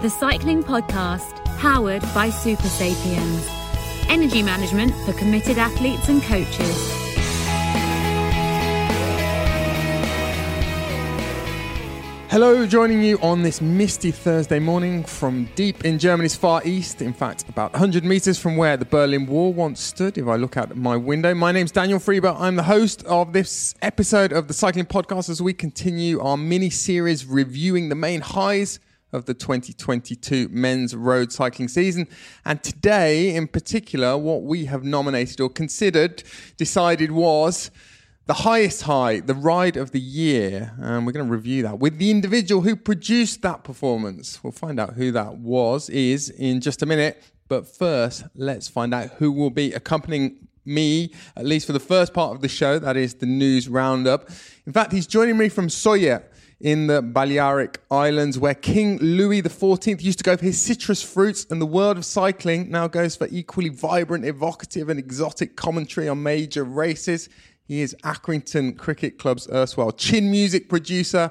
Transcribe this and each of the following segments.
the cycling podcast powered by Supersapiens. Energy management for committed athletes and coaches. Hello, joining you on this misty Thursday morning from deep in Germany's far east. In fact, about 100 meters from where the Berlin Wall once stood. If I look out my window, my name's Daniel Friebe. I'm the host of this episode of the Cycling Podcast as we continue our mini series reviewing the main highs of the 2022 men's road cycling season. And today, in particular, what we have nominated or considered, decided was the highest high, the ride of the year. And we're going to review that with the individual who produced that performance. We'll find out who that was, is in just a minute. But first, let's find out who will be accompanying me, at least for the first part of the show. That is the news roundup. In fact, he's joining me from Sóller in the Balearic Islands, where King Louis XIV used to go for his citrus fruits, and the world of cycling now goes for equally vibrant, evocative, and exotic commentary on major races. He is Accrington Cricket Club's erstwhile chin music producer,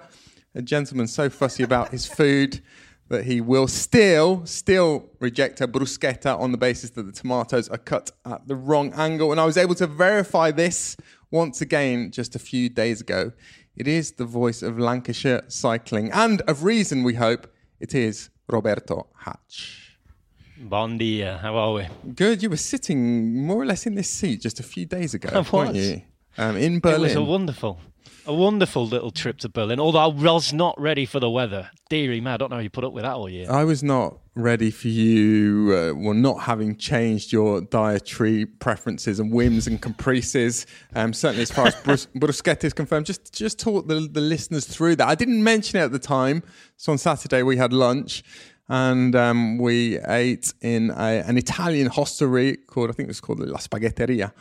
a gentleman so fussy about his food that he will still, still reject a bruschetta on the basis that the tomatoes are cut at the wrong angle. And I was able to verify this once again just a few days ago. It is the voice of Lancashire cycling and of reason, we hope, it is Roberto Hatch. Bon dia, how are we? Good. You were sitting more or less in this seat just a few days ago, I weren't was. you? Um, in Berlin. It was a wonderful, a wonderful little trip to Berlin. Although I was not ready for the weather. Deary me, I don't know how you put up with that all year. I was not ready for you, uh, well, not having changed your dietary preferences and whims and caprices. Um, certainly, as far as brus- bruschetta is confirmed, just just talk the, the listeners through that. I didn't mention it at the time. So on Saturday we had lunch. And um, we ate in a, an Italian hostelry called, I think it was called La Spaghetteria.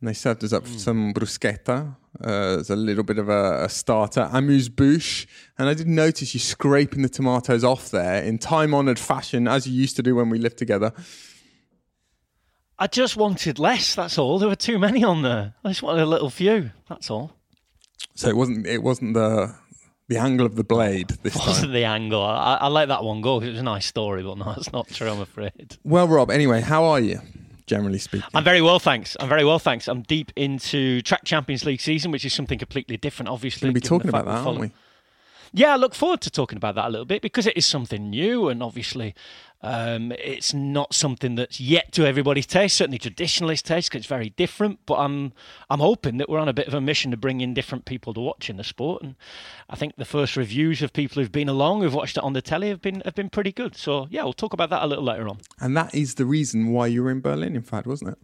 And they served us up some bruschetta uh, as a little bit of a, a starter, amuse bouche. And I did notice you scraping the tomatoes off there in time honoured fashion, as you used to do when we lived together. I just wanted less. That's all. There were too many on there. I just wanted a little few. That's all. So it wasn't it wasn't the the angle of the blade this time. Wasn't the angle? I, I let that one go. It was a nice story, but no, it's not true. I'm afraid. Well, Rob, anyway, how are you, generally speaking? I'm very well, thanks. I'm very well, thanks. I'm deep into Track Champions League season, which is something completely different, obviously. We're going to be talking about that, aren't we? Yeah, I look forward to talking about that a little bit because it is something new, and obviously, um, it's not something that's yet to everybody's taste. Certainly, traditionalist taste, 'cause it's very different. But I'm I'm hoping that we're on a bit of a mission to bring in different people to watch in the sport, and I think the first reviews of people who've been along, who've watched it on the telly, have been have been pretty good. So yeah, we'll talk about that a little later on. And that is the reason why you were in Berlin, in fact, wasn't it?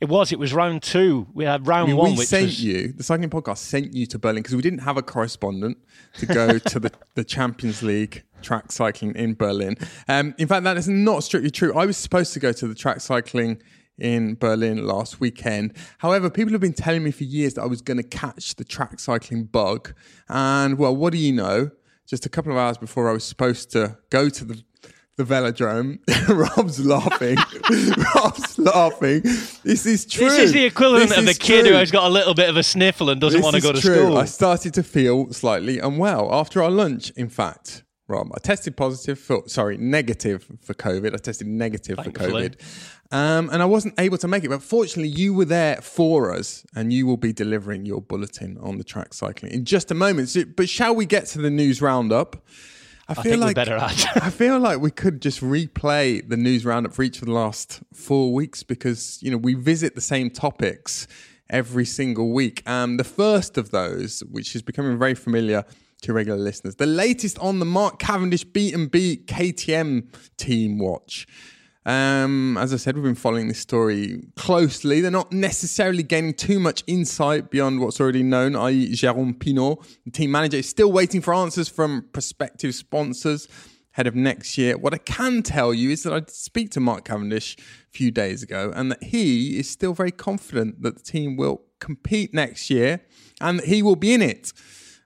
It was it was round two. We had round I mean, one, we which sent was you, the cycling podcast sent you to Berlin because we didn't have a correspondent to go to the, the Champions League track cycling in Berlin. Um, in fact, that is not strictly true. I was supposed to go to the track cycling in Berlin last weekend. However, people have been telling me for years that I was going to catch the track cycling bug. And well, what do you know? Just a couple of hours before I was supposed to go to the the velodrome. Rob's laughing. Rob's laughing. This is true. This is the equivalent This of the kid true. who has got a little bit of a sniffle and doesn't This want to go to true. school. I started to feel slightly unwell after our lunch. In fact, Rob, I tested positive for sorry, negative for COVID. I tested negative Thankfully. for COVID, um, and I wasn't able to make it. But fortunately, you were there for us, and you will be delivering your bulletin on the track cycling in just a moment. So, but shall we get to the news roundup? I feel we like better add. I feel like we could just replay the news roundup for each of the last four weeks because you know we visit the same topics every single week. Um, the first of those, which is becoming very familiar to regular listeners, the latest on the Mark Cavendish B and B KTM team watch. Um, as I said, we've been following this story closely. They're not necessarily gaining too much insight beyond what's already known, i.e., Jérôme Pineau, the team manager, is still waiting for answers from prospective sponsors ahead of next year. What I can tell you is that I did speak to Mark Cavendish a few days ago, and that he is still very confident that the team will compete next year and that he will be in it.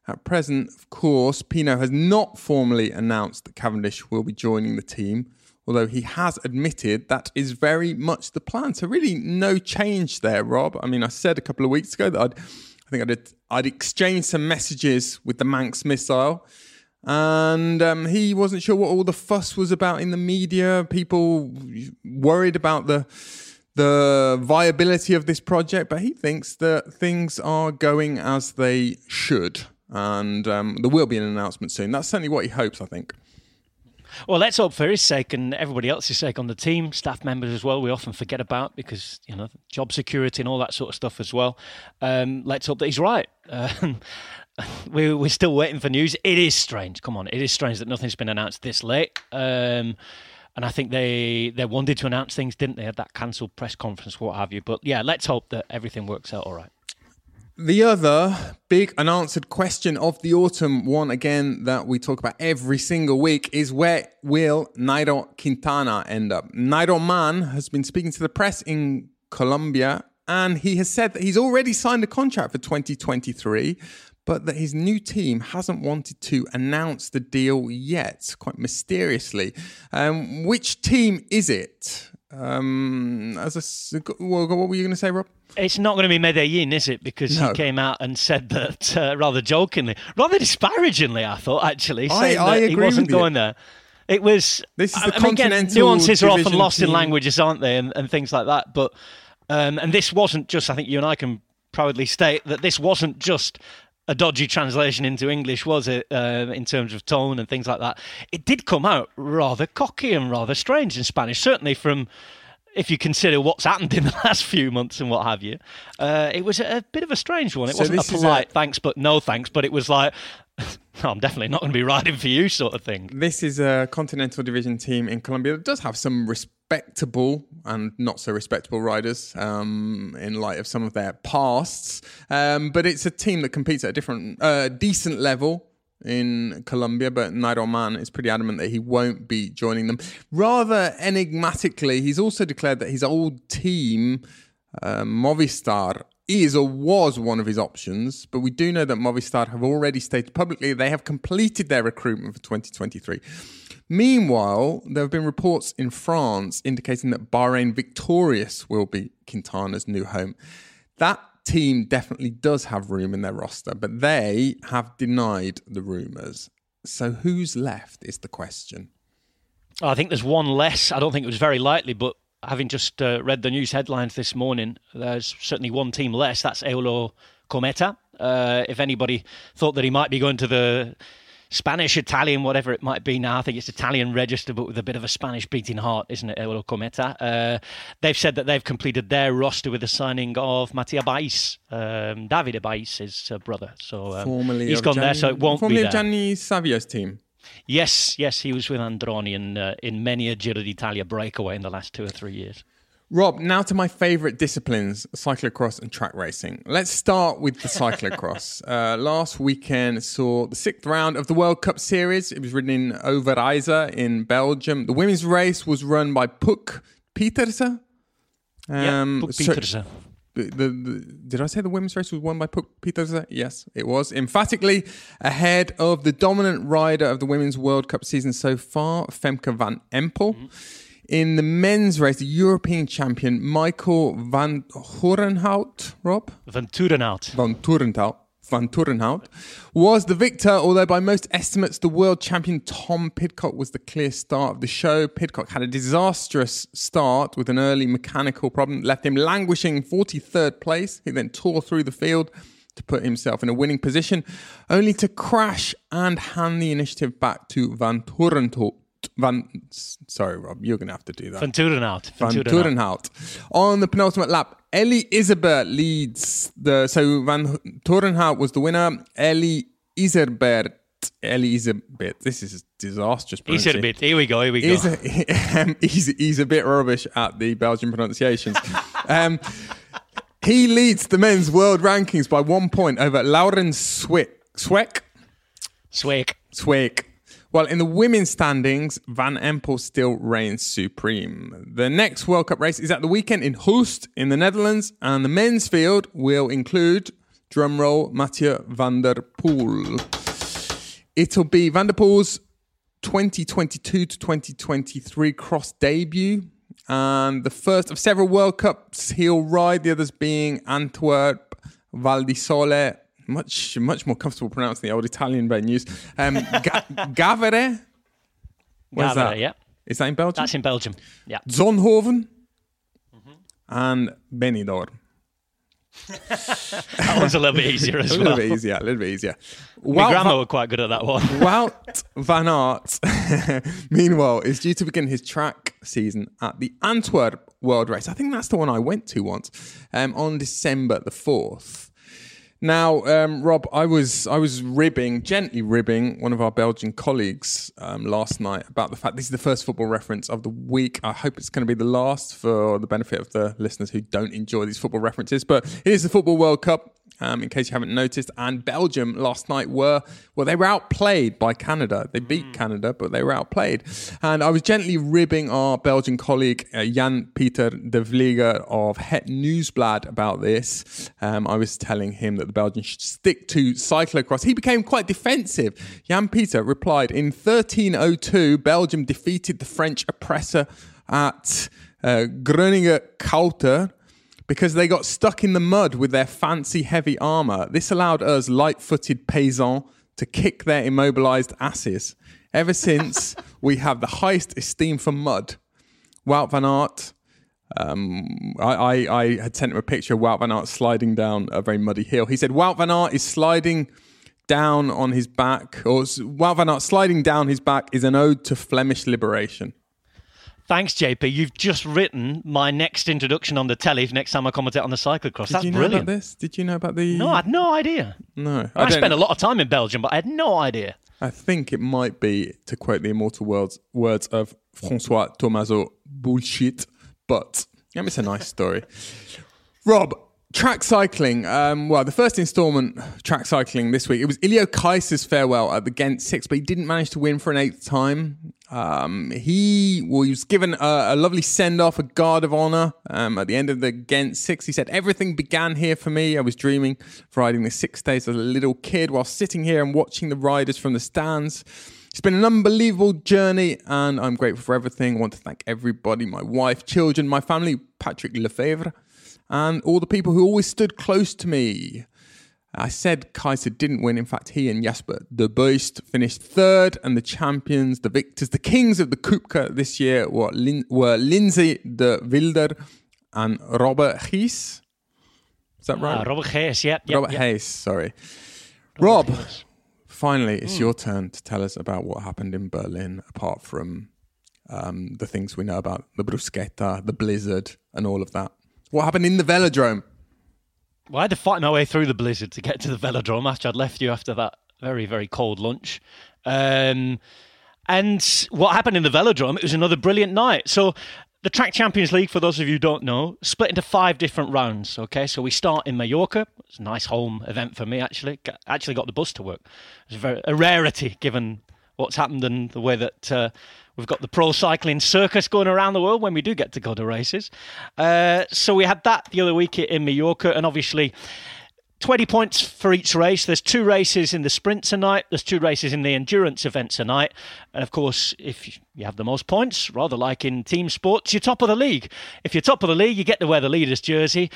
At present, of course, Pineau has not formally announced that Cavendish will be joining the team, although he has admitted that is very much the plan. So really, no change there, Rob. I mean, I said a couple of weeks ago that I'd, I think I'd, I'd exchanged some messages with the Manx missile. and um, he wasn't sure what all the fuss was about in the media. People worried about the the viability of this project, but he thinks that things are going as they should, and um, there will be an announcement soon. That's certainly what he hopes. I think. Well, let's hope for his sake and everybody else's sake on the team, staff members as well. We often forget about because you know job security and all that sort of stuff as well. Um, let's hope that he's right. Uh, we, we're still waiting for news. It is strange. Come on, it is strange that nothing's been announced this late. Um, and I think they they wanted to announce things, didn't they? Had that cancelled press conference, what have you. But yeah, let's hope that everything works out all right. The other big unanswered question of the autumn, one again that we talk about every single week, is where will Nairo Quintana end up? Nairo Man has been speaking to the press in Colombia and he has said that he's already signed a contract for 2023, but that his new team hasn't wanted to announce the deal yet, quite mysteriously. Um, which team is it? Um, as a, what were you going to say, Rob? It's not going to be Medellin, is it? Because no. he came out and said that uh, rather jokingly, rather disparagingly, I thought actually, saying I, I that he wasn't going you. there. It was. This is the I mean, continental again, nuances are often lost team. in languages, aren't they, and, and things like that. But um, and this wasn't just. I think you and I can proudly state that this wasn't just a dodgy translation into English, was it, uh, in terms of tone and things like that? It did come out rather cocky and rather strange in Spanish, certainly from. If you consider what's happened in the last few months and what have you, uh, it was a, bit of a strange one. It so wasn't a polite a... thanks, but no thanks, but it was like, I'm definitely not going to be riding for you, sort of thing. This is a Continental Division team in Colombia that does have some respectable and not so respectable riders um, in light of some of their pasts. Um, but it's a team that competes at a different, uh, decent level in Colombia, but Nairo Man is pretty adamant that he won't be joining them. Rather enigmatically, he's also declared that his old team, uh, Movistar, is or was one of his options, but we do know that Movistar have already stated publicly they have completed their recruitment for 2023. Meanwhile, there have been reports in France indicating that Bahrain Victorious will be Quintana's new home. That team definitely does have room in their roster, but they have denied the rumours. So who's left is the question. I think there's one less. I don't think it was very likely, but having just uh, read the news headlines this morning, there's certainly one team less. That's Eolo Kometa. Uh, if anybody thought that he might be going to the Spanish, Italian, whatever it might be now. I think it's Italian register, but with a bit of a Spanish beating heart, isn't it, Eolo Kometa. Uh, they've said that they've completed their roster with the signing of Mattia Bais, um, Davide Bais, his uh, brother. So um, formerly he's gone Gianni, there, so it won't formerly be there. Gianni Savio's team. Yes, yes, he was with Androni in, uh, in many a Giro d'Italia breakaway in the last two or three years. Rob, now to my favourite disciplines, cyclocross and track racing. Let's start with the cyclocross. uh, last weekend saw the sixth round of the World Cup Series. It was ridden in Overijse in Belgium. The women's race was run by Puk Pieterse. Um, yeah, Puk Pieterse. The, the, the, did I say the women's race was won by Pieterse? Yes, it was. Emphatically ahead of the dominant rider of the Women's World Cup season so far, Femke van Empel. Mm-hmm. In the men's race, the European champion Michael van Horenhout, Rob? Vanthourenhout. Van Turenhout. Vanthourenhout was the victor, although by most estimates, the world champion Tom Pidcock was the clear start of the show. Pidcock had a disastrous start with an early mechanical problem left him languishing 43rd place. He then tore through the field to put himself in a winning position, only to crash and hand the initiative back to Vanthourenhout. Van, sorry, Rob, you're going to have to do that. Vanthourenhout. Van, Vanthourenhout. On the penultimate lap, Eli Iserbyt leads the. So Van Turenhout was the winner. Eli Iserbyt. Eli Iserbyt. This is disastrous. Iserbyt. Here we go. Here we go. He's, he's a bit rubbish at the Belgian pronunciations. um, he leads the men's world rankings by one point over Lauren Swick. Swick? Swick. Sweck. Well, in the women's standings, Van Empel still reigns supreme. The next World Cup race is at the weekend in Hulst in the Netherlands, and the men's field will include, drumroll, Mathieu van der Poel. It'll be Van der Poel's 2022 to 2023 cross debut, and the first of several World Cups he'll ride, the others being Antwerp, Val di Sole, much much more comfortable pronouncing the old Italian venues. Um, Ga- Gavere. Where's Gavere, that? yeah. Is that in Belgium? That's in Belgium. Yeah. Zonhoven and Benidorm. That one's a little bit easier A as little bit easier, a little bit easier. My Wout grandma van, were quite good at that one. Wout van Aert, meanwhile, is due to begin his track season at the Antwerp World Race. I think that's the one I went to once um, on December the 4th. Now, um, Rob, I was I was ribbing, gently ribbing one of our Belgian colleagues um, last night about the fact this is the first football reference of the week. I hope it's going to be the last for the benefit of the listeners who don't enjoy these football references. But it is the Football World Cup, um, in case you haven't noticed. And Belgium last night were well, they were outplayed by Canada. They beat Canada, but they were outplayed. And I was gently ribbing our Belgian colleague uh, Jan Peter de Vlieger of Het Nieuwsblad about this. Um, I was telling him that the Belgians should stick to cyclocross. He became quite defensive. Jan Peter replied in 1302, Belgium defeated the French oppressor at uh, Groeninge Kouter because they got stuck in the mud with their fancy heavy armour. This allowed us light footed paysans to kick their immobilised asses. Ever since, we have the highest esteem for mud. Wout van Aert, um, I, I, I had sent him a picture of Wout van Aert sliding down a very muddy hill. He said Wout van Aert is sliding down on his back, or Wout van Aert sliding down his back is an ode to Flemish liberation. Thanks, JP. You've just written my next introduction on the telly for next time I commentate on the cyclocross. Did That's you know brilliant. about this? Did you know about the? No, I had no idea. no. I, don't- spent a lot of time in Belgium, but I had no idea. I think it might be, to quote the immortal words, words of Francois Tomaso, bullshit, but yeah, it's a nice story. Rob, track cycling. Um, well, the first instalment track cycling this week, it was Iljo Keisse's farewell at the Ghent Six, but he didn't manage to win for an eighth time. Um, he, well, he was given a, a lovely send off, a guard of honor um, at the end of the Ghent Six. He said, Everything began here for me. I was dreaming of riding the six days as a little kid while sitting here and watching the riders from the stands. It's been an unbelievable journey, and I'm grateful for everything. I want to thank everybody my wife, children, my family, Patrick Lefevere, and all the people who always stood close to me. I said Keisse didn't win. In fact, he and Jasper de Beust finished third, and the champions, the victors, the kings of the Kuipke this year were, Lin- were Lindsay de Wilder and Robert Ghys. Is that right? Ah, Robert Hayes, yep. yep, Robert yep. Hayes, sorry. Rob, Hayes. finally, it's your turn to tell us about what happened in Berlin, apart from um, the things we know about the bruschetta, the blizzard, and all of that. What happened in the velodrome? Well, I had to fight my way through the blizzard to get to the velodrome after I'd left you after that very, very cold lunch. Um, and what happened in the velodrome, it was another brilliant night. So, the Track Champions League, for those of you who don't know, split into five different rounds. Okay, so we start in Mallorca. It's a nice home event for me, actually. Actually, got the bus to work. It's a, very, a rarity given what's happened and the way that uh, we've got the pro cycling circus going around the world when we do get to go to races. Uh, so we had that the other week in Mallorca, and obviously 20 points for each race. There's two races in the sprint tonight. There's two races in the endurance event tonight. And of course, if you have the most points, rather like in team sports, you're top of the league. If you're top of the league, you get to wear the leader's jersey.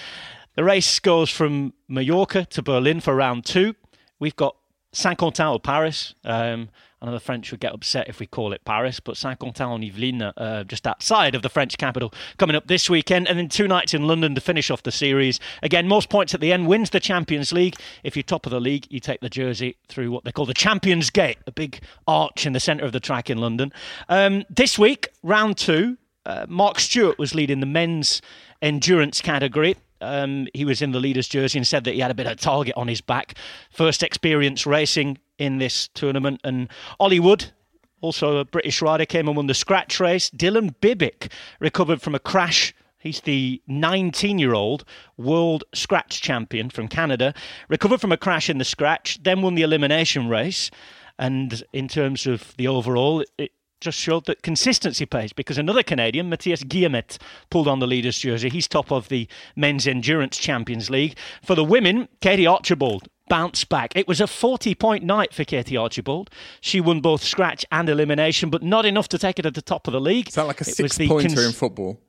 The race goes from Mallorca to Berlin for round two. We've got Saint-Quentin or Paris. Um, I know the French would get upset if we call it Paris, but Saint-Quentin en Yvelines, uh, just outside of the French capital, coming up this weekend, and then two nights in London to finish off the series. Again, most points at the end wins the Champions League. If you're top of the league, you take the jersey through what they call the Champions Gate, a big arch in the centre of the track in London. Um, this week, round two, uh, Mark Stewart was leading the men's endurance category. Um, he was in the leader's jersey and said that he had a bit of a target on his back. First experience racing in this tournament. And Ollie Wood, also a British rider, came and won the scratch race. Dylan Bibic recovered from a crash. He's the 19 year old world scratch champion from Canada. Recovered from a crash in the scratch, then won the elimination race. And in terms of the overall, it just showed that consistency pays because another Canadian, Mathias Guillemette, pulled on the leader's jersey. He's top of the Men's Endurance Champions League. For the women, Katie Archibald bounced back. It was a 40 point night for Katie Archibald. She won both scratch and elimination, but not enough to take it at the top of the league. Is that like a it six pointer cons- in football?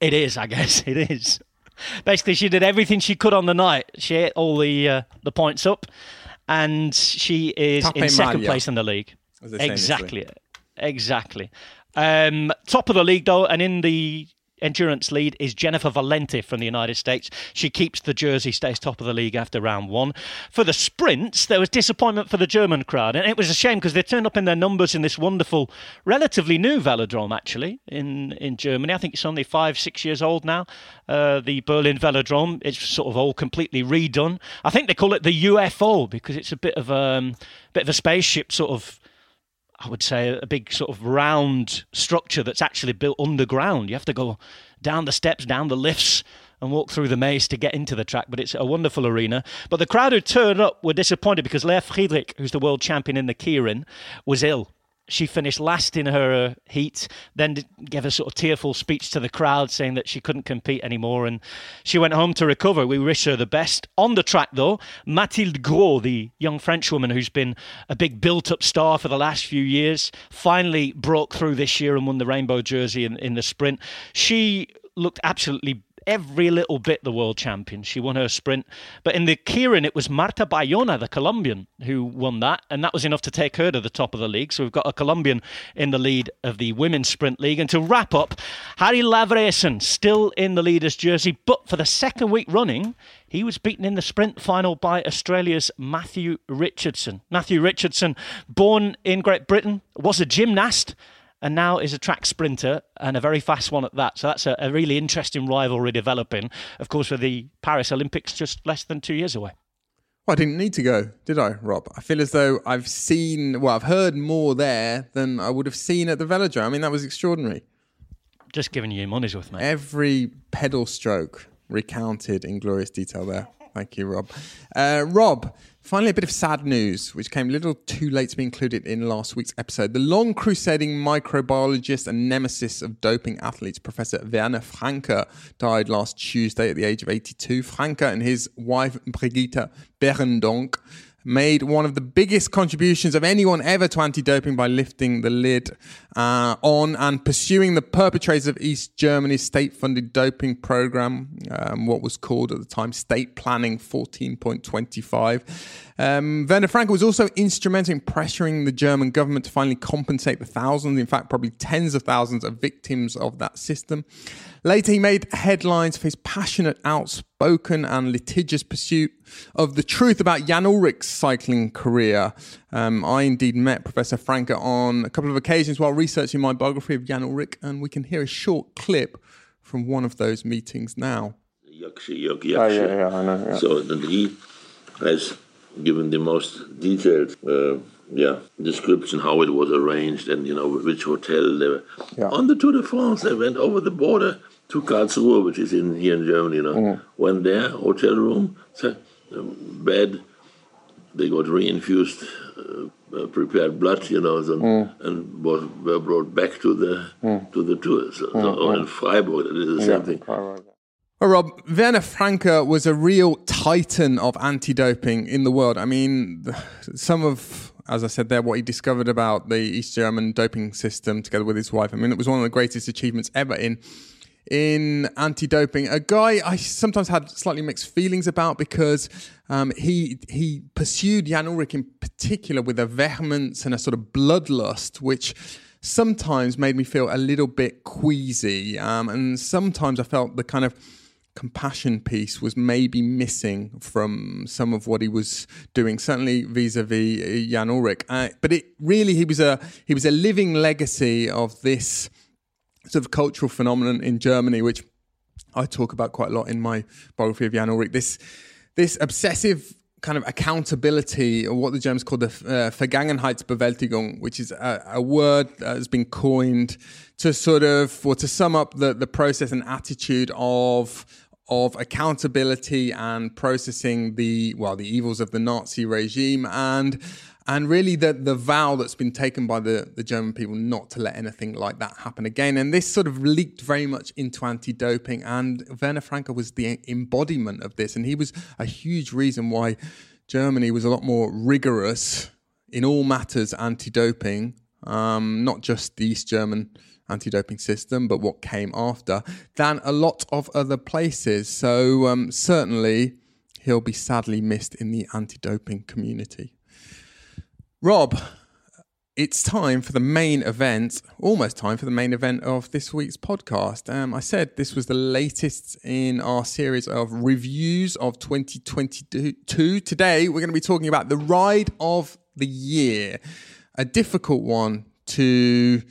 It is, I guess. It is. Basically, she did everything she could on the night. She ate all the uh, the points up, and she is Tape in second place in the league. Exactly. they say in Exactly. Um, top of the league though, and in the endurance lead is Jennifer Valente from the United States. She keeps the jersey, stays top of the league after round one. For the sprints, there was disappointment for the German crowd, and it was a shame because they turned up in their numbers in this wonderful, relatively new velodrome actually in in Germany. I think it's only five, six years old now. Uh, the Berlin Velodrome. It's sort of all completely redone. I think they call it the UFO because it's a bit of a um, bit of a spaceship sort of. I would say a big sort of round structure that's actually built underground. You have to go down the steps, down the lifts, and walk through the maze to get into the track. But it's a wonderful arena. But the crowd who turned up were disappointed because Leif Friedrich, who's the world champion in the Keirin, was ill. She finished last in her uh, heat, then gave a sort of tearful speech to the crowd saying that she couldn't compete anymore and she went home to recover. We wish her the best. On the track, though, Mathilde Gros, the young Frenchwoman who's been a big built up star for the last few years, finally broke through this year and won the rainbow jersey in, in the sprint. She looked absolutely every little bit the world champion. She won her sprint. But in the Keirin, it was Marta Bayona, the Colombian, who won that. And that was enough to take her to the top of the league. So we've got a Colombian in the lead of the Women's Sprint League. And to wrap up, Harrie Lavreysen still in the leader's jersey. But for the second week running, he was beaten in the sprint final by Australia's Matthew Richardson. Matthew Richardson, born in Great Britain, was a gymnast and now is a track sprinter and a very fast one at that. So that's a, a, really interesting rivalry developing, of course, for the Paris Olympics just less than two years away. Well, I didn't need to go, did I, Rob? I feel as though I've seen, well, I've heard more there than I would have seen at the Velodrome. I mean, that was extraordinary. Just giving you money's worth, mate. Every pedal stroke recounted in glorious detail there. Thank you, Rob. Uh, Rob, finally, a bit of sad news, which came a little too late to be included in last week's episode. The long crusading microbiologist and nemesis of doping athletes, Professor Werner Franke, died last Tuesday at the age of 82. Franke and his wife, Brigitte Berendonck, made one of the biggest contributions of anyone ever to anti-doping by lifting the lid uh, on and pursuing the perpetrators of East Germany's state-funded doping program, um, what was called at the time State Planning 14.25. Um, Werner was also instrumental in pressuring the German government to finally compensate the thousands, in fact, probably tens of thousands of victims of that system. Later, he made headlines for his passionate, outspoken, and litigious pursuit of the truth about Jan Ullrich's cycling career. Um, I indeed met Professor Franke on a couple of occasions while researching my biography of Jan Ullrich, and we can hear a short clip from one of those meetings now. Jaksche, Jaksche. Oh, yeah, yeah, I know. Yeah. So that he has given the most detailed uh, yeah description how it was arranged and you know which hotel they were yeah. on the Tour de France. They went over the border to Karlsruhe, which is in here in Germany. You know, mm. went there, hotel room, um, bed. They got reinfused, uh, uh, prepared blood, you know, and, mm. and was, were brought back to the mm. to the tour. So, so mm, in Freiburg, it is the same thing. Well, Rob, Werner Franke was a real titan of anti-doping in the world. I mean, some of, as I said there, what he discovered about the East German doping system together with his wife. I mean, it was one of the greatest achievements ever in in anti-doping. A guy I sometimes had slightly mixed feelings about because um, he he pursued Jan Ullrich in particular with a vehemence and a sort of bloodlust, which sometimes made me feel a little bit queasy, um, and sometimes I felt the kind of compassion piece was maybe missing from some of what he was doing, certainly vis-a-vis Jan Ullrich Uh, but it really he was a he was a living legacy of this sort of cultural phenomenon in Germany, which I talk about quite a lot in my biography of Jan Ullrich. This this obsessive kind of accountability, or what the Germans call the uh, Vergangenheitsbewältigung, which is a, a, word that has been coined to sort of, or to sum up the, the process and attitude of of accountability and processing the well the evils of the Nazi regime and and really the the vow that's been taken by the, the German people not to let anything like that happen again. And this sort of leaked very much into anti-doping, and Werner Franke was the embodiment of this, and he was a huge reason why Germany was a lot more rigorous in all matters anti-doping, um, not just the East German anti doping system, but what came after, than a lot of other places. So, um, certainly, he'll be sadly missed in the anti doping community. Rob, it's time for the main event, almost time for the main event of this week's podcast. Um, I said this was the latest in our series of reviews of 2022. Today, we're going to be talking about the ride of the year, a difficult one to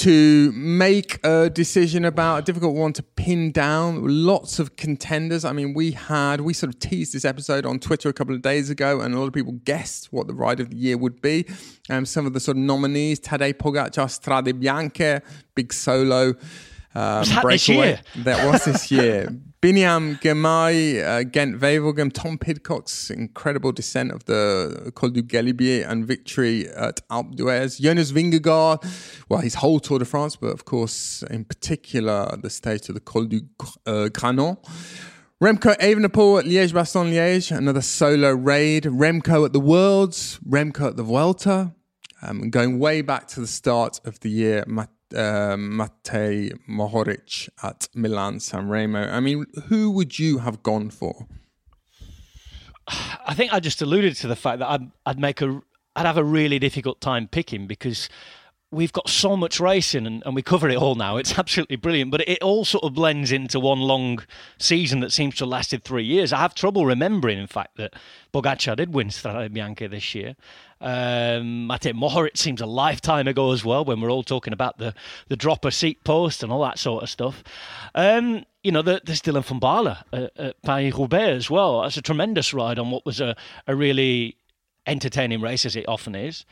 to make a decision about a difficult one to pin down. Lots of contenders. I mean, we had, we sort of teased this episode on Twitter a couple of days ago, and a lot of people guessed what the ride of the year would be. Um, some of the sort of nominees Tadej Pogacar, Strade Bianche, big solo. Um, was that this year? That was this year. Biniam Girmay, uh, Gent Wevelgem, Tom Pidcock's incredible descent of the Col du Galibier and victory at Alpe d'Huez. Jonas Vingegaard, well, his whole Tour de France, but of course, in particular, the stage of the Col du uh, Granon. Remco Evenepoel at Liège-Bastogne-Liège, another solo raid. Remco at the Worlds, Remco at the Vuelta. Um, going way back to the start of the year, uh, Matej Mohoric at Milan San Remo. I mean, who would you have gone for? I think I just alluded to the fact that I'd, I'd make a I'd have a really difficult time picking because we've got so much racing and, and we cover it all now. It's absolutely brilliant, but it all sort of blends into one long season that seems to have lasted three years. I have trouble remembering, in fact, that Pogacar did win Strade Bianche this year. Um, Matej Mohoric seems a lifetime ago as well when we're all talking about the, the dropper seat post and all that sort of stuff. Um, you know, there's Dylan van Baarle at, at Paris-Roubaix as well. That's a tremendous ride on what was a, a really entertaining race, as it often is.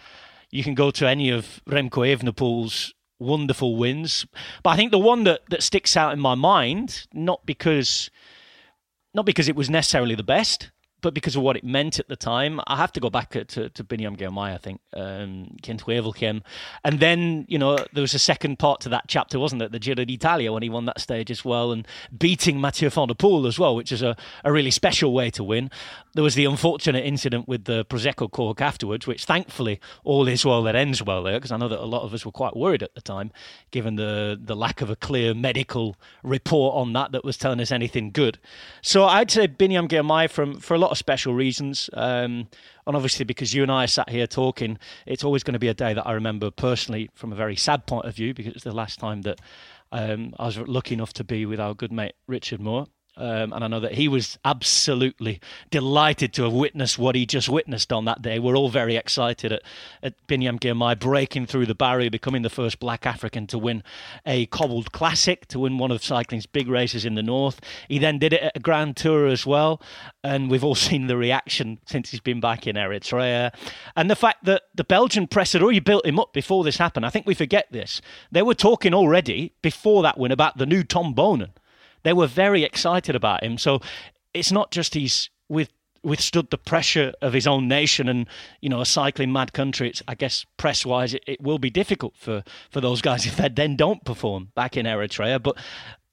You can go to any of Remco Evenepoel's wonderful wins, but I think the one that, that sticks out in my mind, not because not because it was necessarily the best, but because of what it meant at the time, I have to go back to, to Biniam Girmay, I think, um, And then, you know, there was a second part to that chapter, wasn't it? The Giro d'Italia when he won that stage as well and beating Mathieu van der Poel as well, which is a, a really special way to win. There was the unfortunate incident with the Prosecco cork afterwards, which thankfully all is well that ends well there, because I know that a lot of us were quite worried at the time, given the, the lack of a clear medical report on that that was telling us anything good. So I'd say Biniam Girmay from, for a lot lot of special reasons. Um, and obviously, because you and I sat here talking, it's always going to be a day that I remember personally from a very sad point of view because it's the last time that um, I was lucky enough to be with our good mate Richard Moore. Um, and I know that he was absolutely delighted to have witnessed what he just witnessed on that day. We're all very excited at, at Biniam Girmay breaking through the barrier, becoming the first black African to win a cobbled classic, to win one of cycling's big races in the north. He then did it at a Grand Tour as well. And we've all seen the reaction since he's been back in Eritrea. And the fact that the Belgian press had already built him up before this happened. I think we forget this. They were talking already before that win about the new Tom Boonen they were very excited about him. So it's not just he's with withstood the pressure of his own nation and you know a cycling mad country. It's i guess press wise it, it, will be difficult for for those guys if they then don't perform back in eritrea. But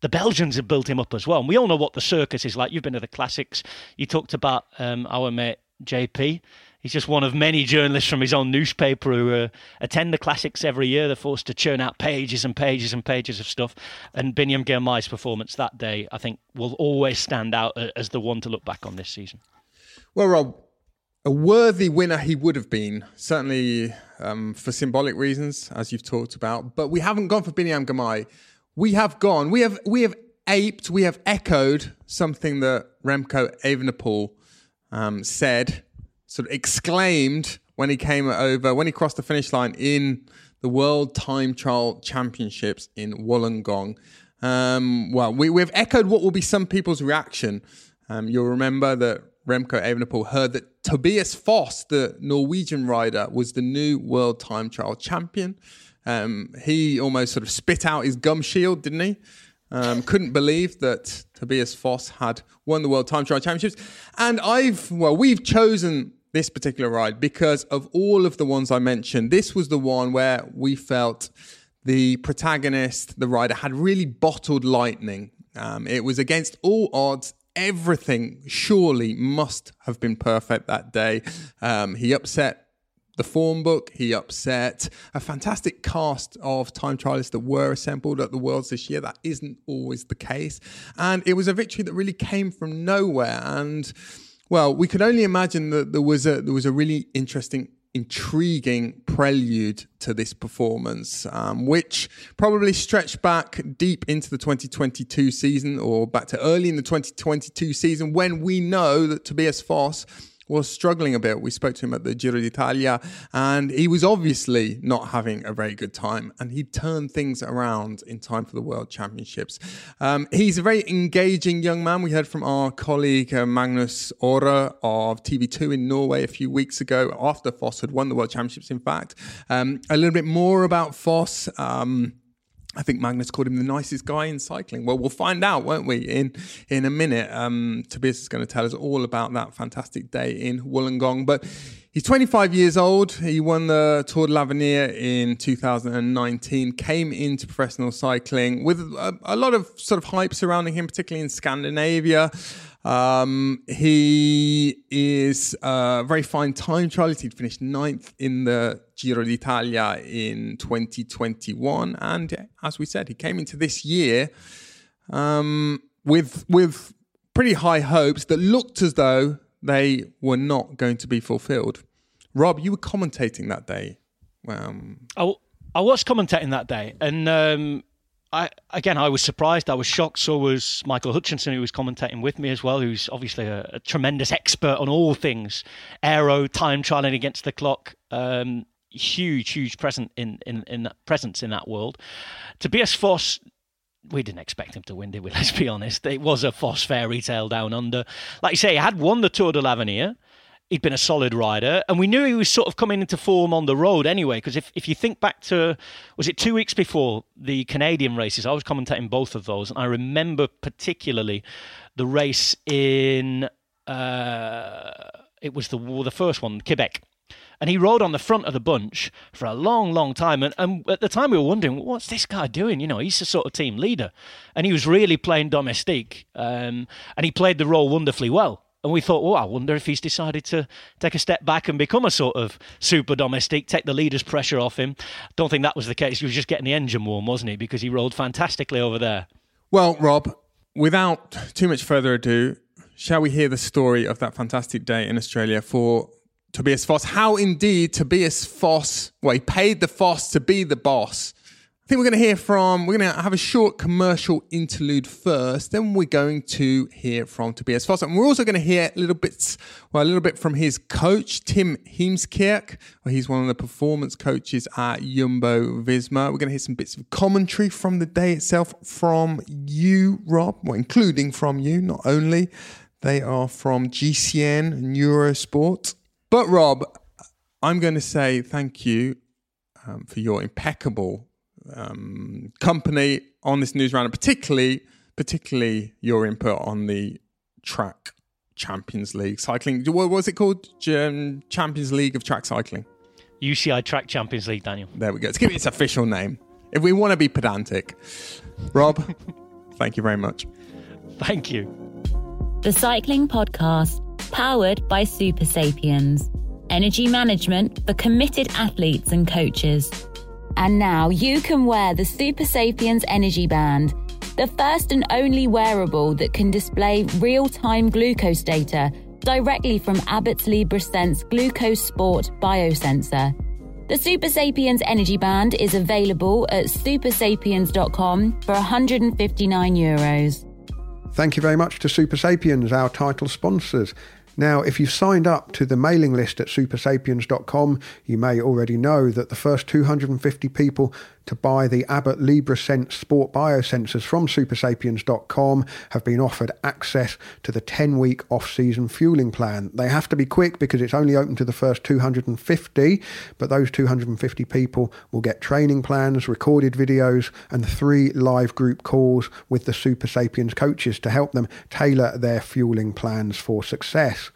the belgians have built him up as well. And we all know what the circus is like. You've been to the classics. You talked about um, our mate jp He's just one of many journalists from his own newspaper who uh, attend the classics every year. They're forced to churn out pages and pages and pages of stuff. And Biniam Girmay's performance that day, I think, will always stand out uh, as the one to look back on this season. Well, Rob, a worthy winner he would have been, certainly um, for symbolic reasons, as you've talked about. But we haven't gone for Biniam Girmay. We have gone. We have we have aped. We have echoed something that Remco Evenepoel um, said sort of exclaimed when he came over, when he crossed the finish line in the World Time Trial Championships in Wollongong. Um, well, we, we've echoed what will be some people's reaction. Um, you'll remember that Remco Evenepoel heard that Tobias Foss, the Norwegian rider, was the new World Time Trial Champion. Um, he almost sort of spit out his gum shield, didn't he? Um, couldn't believe that Tobias Foss had won the World Time Trial Championships. And I've, well, we've chosen this particular ride because of all of the ones I mentioned. This was the one where we felt the protagonist, the rider, had really bottled lightning. Um, it was against all odds. Everything surely must have been perfect that day. Um, he upset the form book. He upset a fantastic cast of time trialists that were assembled at the Worlds this year. That isn't always the case. And it was a victory that really came from nowhere. And well, we could only imagine that there was a there was a really interesting intriguing prelude to this performance, um, which probably stretched back deep into the 2022 season or back to early in the 2022 season when we know that Tobias Foss was struggling a bit. We spoke to him at the Giro d'Italia, and he was obviously not having a very good time. And he turned things around in time for the World Championships. Um, he's a very engaging young man. We heard from our colleague uh, Magnus Ore of TV2 in Norway a few weeks ago, after Foss had won the World Championships. In fact, um, a little bit more about Foss. Um, I think Magnus called him the nicest guy in cycling. Well, we'll find out, won't we, in in a minute. Um, Tobias is going to tell us all about that fantastic day in Wollongong. But he's 25 years old. He won the Tour de l'Avenir in 2019, came into professional cycling with a, a lot of sort of hype surrounding him, particularly in Scandinavia. Um, he is a very fine time trialist. He'd finished ninth in the Giro d'Italia in 2021, and as we said, he came into this year um, with with pretty high hopes that looked as though they were not going to be fulfilled. Rob, you were commentating that day. Um, I, I was commentating that day, and um, I again, I was surprised. I was shocked. So was Michael Hutchinson, who was commentating with me as well, who's obviously a, a tremendous expert on all things aero, time trialing against the clock. Um, huge, huge present in in in presence in that world. Tobias Foss. We didn't expect him to win, did we? Let's be honest. It was a Foss fairy tale down under. Like you say, he had won the Tour de l'Avenir he'd been a solid rider, and we knew he was sort of coming into form on the road anyway. Because if, if you think back to, was it two weeks before the Canadian races? I was commentating both of those, and I remember particularly the race in, uh, it was the the first one, Quebec. And he rode on the front of the bunch for a long, long time. And, and at the time, we were wondering, what's this guy doing? You know, he's a sort of team leader. And he was really playing domestique. Um, and he played the role wonderfully well. And we thought, well, I wonder if he's decided to take a step back and become a sort of super domestique, take the leader's pressure off him. Don't think that was the case. He was just getting the engine warm, wasn't he? Because he rolled fantastically over there. Well, Rob, without too much further ado, shall we hear the story of that fantastic day in Australia for Tobias Foss? How indeed Tobias Foss, well, he paid the Foss to be the boss I think we're going to hear from, we're going to have a short commercial interlude first, then we're going to hear from Tobias Foss. And we're also going to hear little bits, well, a little bit from his coach, Tim Heemskerk. Well, he's one of the performance coaches at Jumbo Visma. We're going to hear some bits of commentary from the day itself from you, Rob, well, including from you, not only. They are from GCN and Eurosport. But, Rob, I'm going to say thank you um, for your impeccable um, company on this news round, and particularly particularly your input on the track Champions League cycling. What was it called? Champions League of Track Cycling. UCI Track Champions League, Daniel. There we go. Let's give it its official name. If we want to be pedantic, Rob, thank you very much. Thank you. The Cycling Podcast, powered by Supersapiens. Energy management for committed athletes and coaches. And now you can wear the Supersapiens Energy Band, the first and only wearable that can display real time glucose data directly from Abbott's LibreSense Glucose Sport biosensor. The Supersapiens Energy Band is available at supersapiens.com for 159 euros. Thank you very much to Supersapiens, our title sponsors. Now, if you've signed up to the mailing list at supersapiens.com, you may already know that the first 250 people to buy the Abbott LibreSense Sport Biosensors from supersapiens.com have been offered access to the 10 week off season fueling plan. They have to be quick because it's only open to the first 250, but those 250 people will get training plans, recorded videos, and three live group calls with the Supersapiens coaches to help them tailor their fueling plans for success.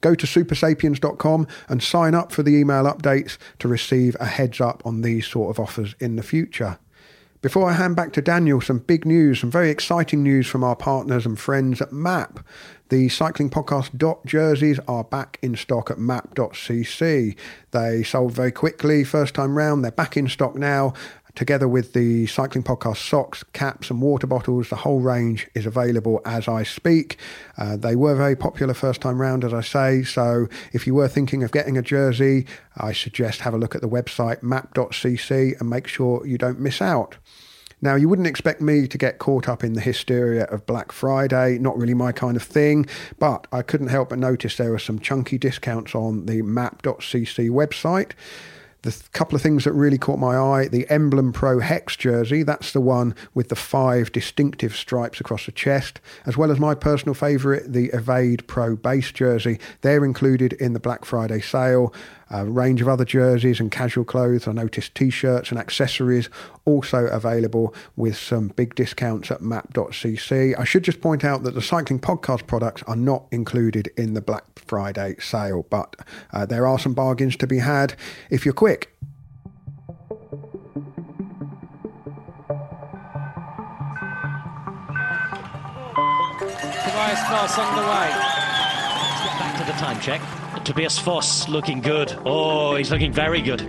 Go to supersapiens.com and sign up for the email updates to receive a heads up on these sort of offers in the future. Before I hand back to Daniel, some big news, some very exciting news from our partners and friends at MAAP. The Cycling Podcast dot jerseys are back in stock at maap.cc. They sold very quickly first time round. They're back in stock now. Together with the Cycling Podcast socks, caps, and water bottles, the whole range is available as I speak. Uh, they were very popular first time round, as I say. So if you were thinking of getting a jersey, I suggest have a look at the website maap.cc and make sure you don't miss out. Now, you wouldn't expect me to get caught up in the hysteria of Black Friday, not really my kind of thing, but I couldn't help but notice there were some chunky discounts on the maap.cc website. The couple of things that really caught my eye the Emblem Pro Hex jersey, that's the one with the five distinctive stripes across the chest, as well as my personal favourite, the Evade Pro Base jersey. They're included in the Black Friday sale a range of other jerseys and casual clothes. I noticed t shirts and accessories also available with some big discounts at maap.cc. I should just point out that the cycling podcast products are not included in the Black Friday sale, but uh, there are some bargains to be had if you're quick. Tobias Foss underway. Let's get back to the time check. Tobias Foss looking good. Oh, he's looking very good.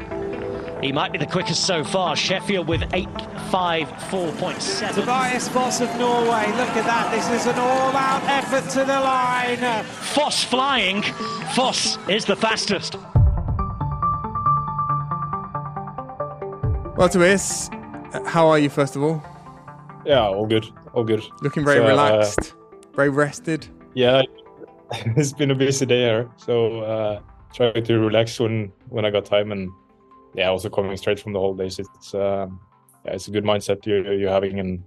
He might be the quickest so far. Sheffield with 8.54.7. Tobias Foss of Norway. Look at that. This is an all out effort to the line. Foss flying. Foss is the fastest. Well, Tobias, how are you, first of all? Yeah, all good. All good. Looking very so, uh, relaxed, uh, very rested. Yeah, it's been a busy day here, so uh, trying to relax when when I got time, and yeah, also coming straight from the holidays, it's um, yeah, it's a good mindset you're, you're having, and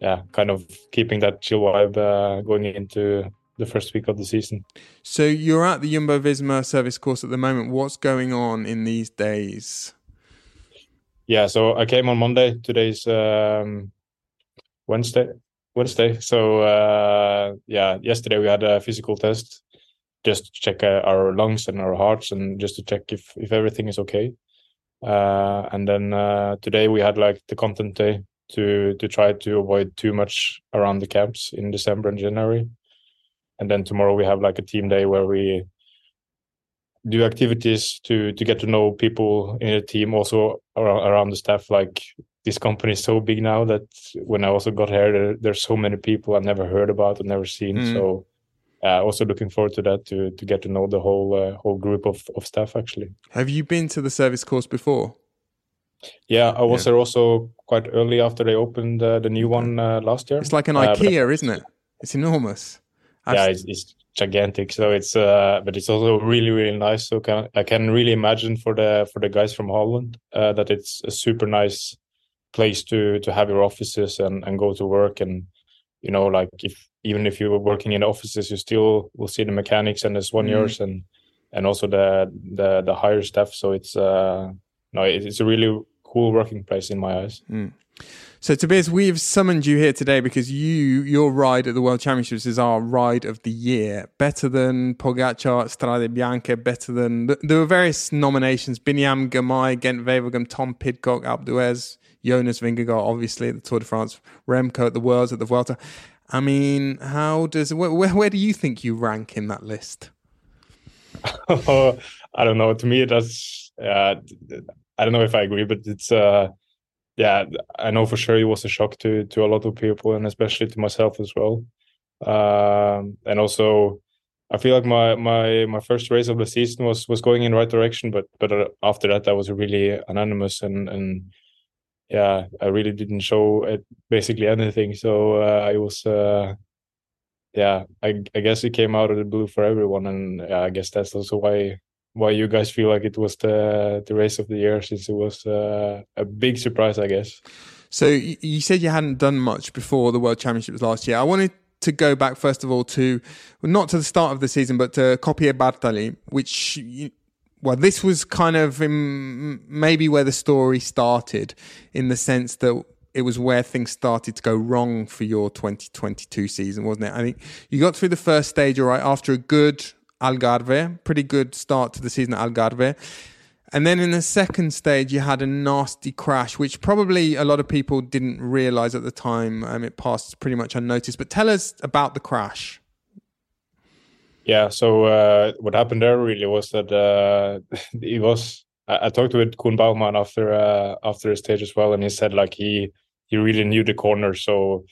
yeah, kind of keeping that chill vibe uh, going into the first week of the season. So you're at the Jumbo Visma service course at the moment. What's going on in these days? Yeah, so I came on Monday. Today's um, Wednesday. Wednesday. So uh, yeah, yesterday we had a physical test just to check uh, our lungs and our hearts and just to check if if everything is okay. Uh, and then uh, today we had like the content day to to try to avoid too much around the camps in December and January. And then tomorrow we have like a team day where we do activities to to get to know people in the team also around, around the staff like this company is so big now that when I also got here, there, there's so many people I've never heard about and never seen. Mm. So uh, also looking forward to that to to get to know the whole uh, whole group of of staff actually. Have you been to the service course before? Yeah, I was yeah. there also quite early after they opened uh, the new one uh, last year. It's like an uh, IKEA, isn't it? It's enormous. I've... Yeah, it's, it's, gigantic. So it's uh, but it's also really really nice. So can I can really imagine for the for the guys from Holland that it's a super nice place to to have your offices and and go to work and you know like if even if you were working in offices you still will see the mechanics and the one mm. years and and also the the the higher staff so it's uh no it's a really cool working place in my eyes mm. So Tobias, we've summoned you here today because you, your ride at the World Championships is our ride of the year. Better than Pogacar, Strade Bianche, better than there were various nominations: Biniam Girmay, Gent Wevelgem, Tom Pidcock, Alpe d'Huez, Jonas Vingegaard, obviously at the Tour de France, Remco at the Worlds at the Vuelta. I mean, how does where, where do you think you rank in that list? I don't know. To me, that's uh, I don't know if I agree, but it's uh, yeah, I know for sure it was a shock to to a lot of people and especially to myself as well. Um, and also, I feel like my my my first race of the season was was going in the right direction, but but uh, after that, I was really anonymous and and yeah, I really didn't show it basically anything. So uh, I was, uh, yeah, I, I guess it came out of the blue for everyone, and I guess that's also why why you guys feel like it was the the race of the year, since it was uh, a big surprise, I guess. So you said you hadn't done much before the World Championships last year. I wanted to go back first of all to well, not to the start of the season, but to Coppier Bartali, which well, this was kind of maybe where the story started in the sense that it was where things started to go wrong for your 2022 season, wasn't it? I think you got through the first stage all right after a good Algarve, pretty good start to the season at Algarve. And then in the second stage, you had a nasty crash, which probably a lot of people didn't realize at the time. Um, it passed pretty much unnoticed. But tell us about the crash. Yeah. So uh, what happened there really was that uh, it was. I, I talked with Koen Bouwman after uh, after the stage as well, and he said like he he really knew the corner. So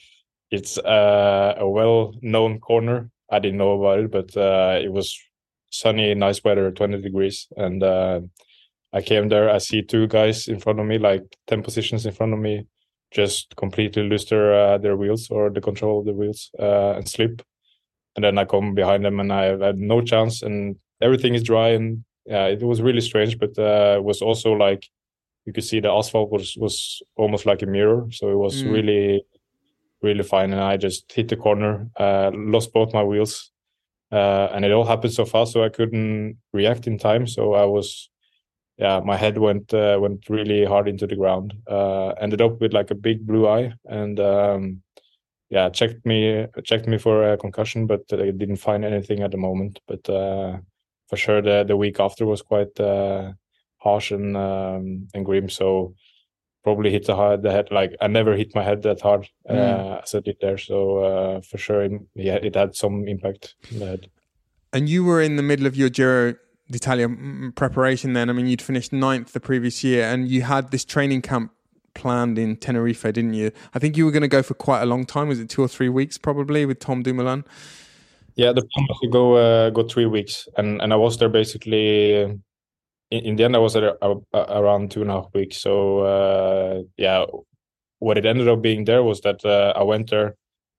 it's uh, a well known corner. I didn't know about it, but uh, it was sunny, nice weather, twenty degrees, and uh, I came there. I see two guys in front of me, like ten positions in front of me, just completely lose their uh, their wheels or the control of the wheels uh, and slip. And then I come behind them, and I had no chance, and everything is dry, and yeah, it was really strange. But uh, it was also like you could see the asphalt was was almost like a mirror, so it was mm. really really fine. And I just hit the corner, uh, lost both my wheels, uh, and it all happened so fast, so I couldn't react in time. So I was yeah, my head went uh, went really hard into the ground. Uh, ended up with like a big blue eye, and um, yeah, checked me checked me for a concussion, but I didn't find anything at the moment. But uh, for sure, the the week after was quite uh, harsh and um, and grim. So probably hit the head the head like I never hit my head that hard uh, mm. as I did there. So uh, for sure, it, yeah, it had some impact in the head. And you were in the middle of your Giro d'Italia preparation then? I mean, you'd finished ninth the previous year and you had this training camp planned in Tenerife, didn't you? I think you were going to go for quite a long time. Was it two or three weeks probably with Tom Dumoulin? Yeah, the plan was to go uh, go three weeks, and and I was there basically. In, in the end, I was there a, a, around two and a half weeks. So uh, yeah, what it ended up being there was that uh, I went there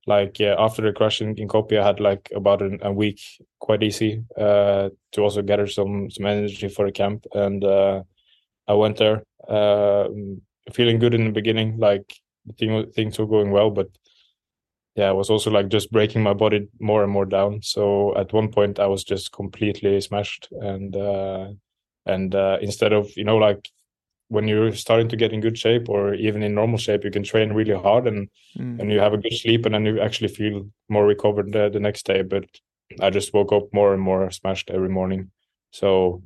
like yeah, after the crash in, in Coppi, I had like about an, a week quite easy uh, to also gather some some energy for the camp, and uh, I went there uh, feeling good in the beginning, like thing, things were going well, but yeah, I was also like just breaking my body more and more down. So at one point, I was just completely smashed, and uh, and uh, instead of you know like when you're starting to get in good shape or even in normal shape, you can train really hard and mm. and you have a good sleep and then you actually feel more recovered the, the next day. But I just woke up more and more smashed every morning. So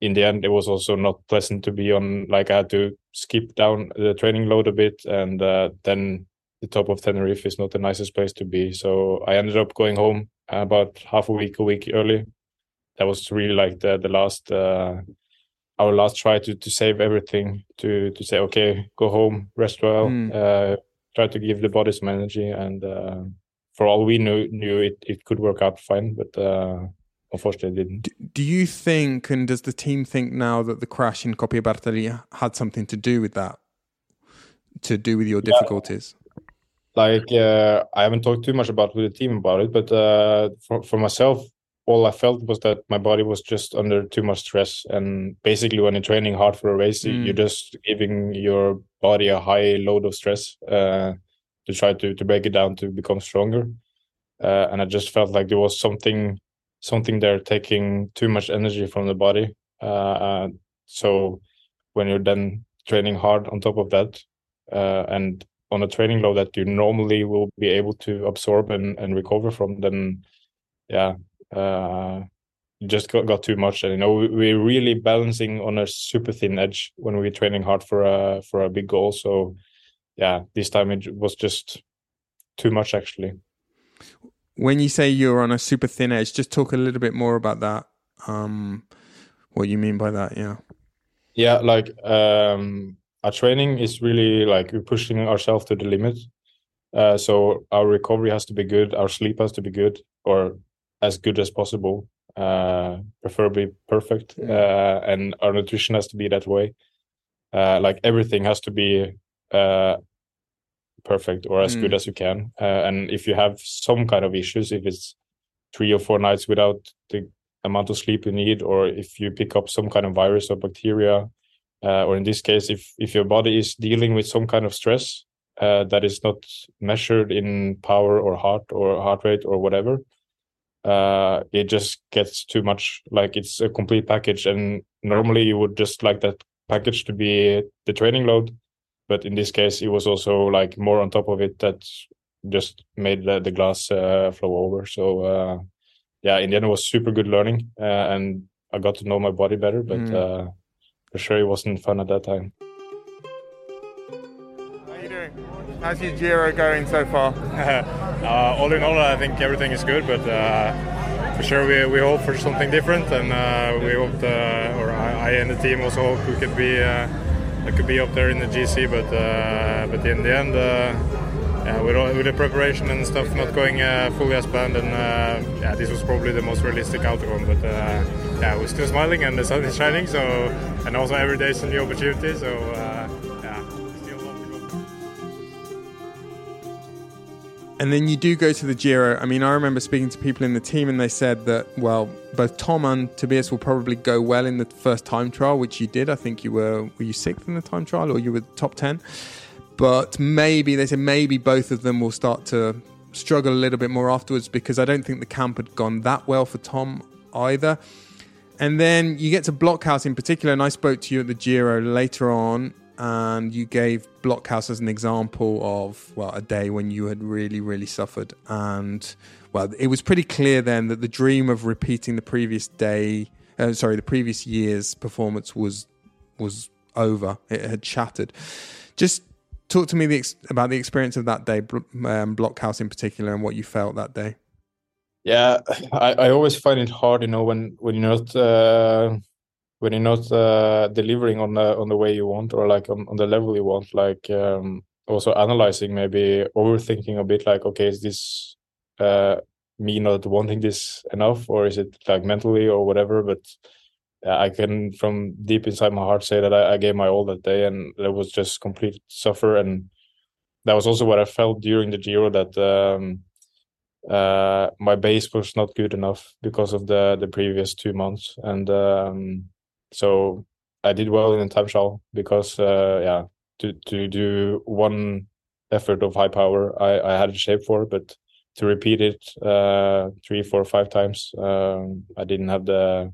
in the end, it was also not pleasant to be on. Like I had to skip down the training load a bit, and uh, then the top of Tenerife is not the nicest place to be. So I ended up going home about half a week, a week early. That was really like the the last. Uh, our last try to to save everything to to say okay go home rest well mm. uh, try to give the body some energy and uh, for all we knew knew it, it could work out fine but uh, unfortunately didn't do, do, you think and does the team think now that the crash in Coppi Bartali had something to do with that to do with your difficulties yeah. like uh, i haven't talked too much about with the team about it but uh, for, for myself all I felt was that my body was just under too much stress. And basically, when you're training hard for a race, mm. you're just giving your body a high load of stress uh, to try to to break it down to become stronger. Uh, and I just felt like there was something something there taking too much energy from the body. Uh, so when you're then training hard on top of that, uh, and on a training load that you normally will be able to absorb and, and recover from, then yeah, uh, just got, got too much. And you know, we, are really balancing on a super thin edge when we're training hard for a for a big goal. So yeah, this time it was just too much actually. When you say you're on a super thin edge, just talk a little bit more about that. Um, what you mean by that? Yeah. Yeah, like um, our training is really like we're pushing ourselves to the limit. Uh, so our recovery has to be good, our sleep has to be good, or as good as possible, uh, preferably perfect, yeah. uh, and our nutrition has to be that way. Uh, like everything has to be uh, perfect or as mm. good as you can. Uh, and if you have some kind of issues, if it's three or four nights without the amount of sleep you need, or if you pick up some kind of virus or bacteria, uh, or in this case, if if your body is dealing with some kind of stress uh, that is not measured in power or heart or heart rate or whatever, uh, it just gets too much. Like it's a complete package, and normally you would just like that package to be the training load, but in this case, it was also like more on top of it that just made the, the glass uh, flow over. So uh, yeah, in the end, it was super good learning, uh, and I got to know my body better. But mm. for sure it wasn't fun at that time. How are you doing? How's your Giro going so far? uh, all in all, I think everything is good, but uh, for sure we, we hope for something different, and uh, we hope, uh, or I, I, and the team also hope we could be, uh, could be up there in the GC, but uh, but in the end uh, with, all, with the preparation and stuff not going uh, fully as planned, and uh, yeah, this was probably the most realistic outcome. But uh, yeah, we're still smiling and the sun is shining. So and also every day is a new opportunity. So And then you do go to the Giro. I mean, I remember speaking to people in the team, and they said that well, both Tom and Tobias will probably go well in the first time trial, which you did. I think you were were you sixth in the time trial, or you were top ten but maybe they said maybe both of them will start to struggle a little bit more afterwards because I don't think the camp had gone that well for Tom either. And then you get to Blockhaus in particular, and I spoke to you at the Giro later on, and you gave Blockhaus as an example of well a day when you had really really suffered, and well it was pretty clear then that the dream of repeating the previous day, uh, sorry, the previous year's performance was was over. It had shattered. Just talk to me the ex- about the experience of that day, um, Blockhaus in particular, and what you felt that day. Yeah, I, I always find it hard, you know, when when you're not uh, when you're not uh, delivering on the on the way you want or like on, on the level you want. Like um, also analyzing, maybe overthinking a bit. Like, okay, is this uh, me not wanting this enough, or is it like mentally or whatever? But I can from deep inside my heart say that I, I, gave my all that day, and it was just complete suffer. And that was also what I felt during the Giro that um, uh, my base was not good enough because of the the previous two months, and um, so I did well in the time trial because uh, yeah, to to do one effort of high power, I I had a shape for, but to repeat it uh, three, four, five times, um, I didn't have the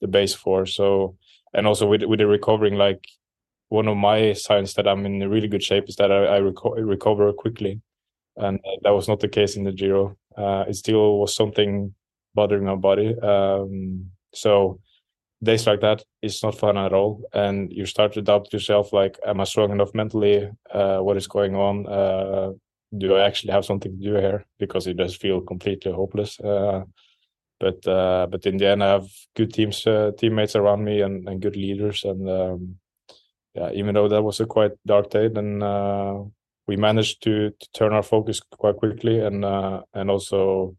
the base for. So and also with with the recovering, like one of my signs that I'm in really good shape is that I, I reco- recover quickly, and that was not the case in the Giro. Uh, it still was something bothering my body. Um, so days like that is not fun at all, and you start to doubt yourself. Like, am I strong enough mentally? Uh, what is going on? Uh, do I actually have something to do here? Because you just feel completely hopeless. Uh, but uh, but in the end, I have good teams, uh, teammates around me, and, and good leaders. And um, yeah, even though that was a quite dark day, then uh, we managed to, to turn our focus quite quickly, and and also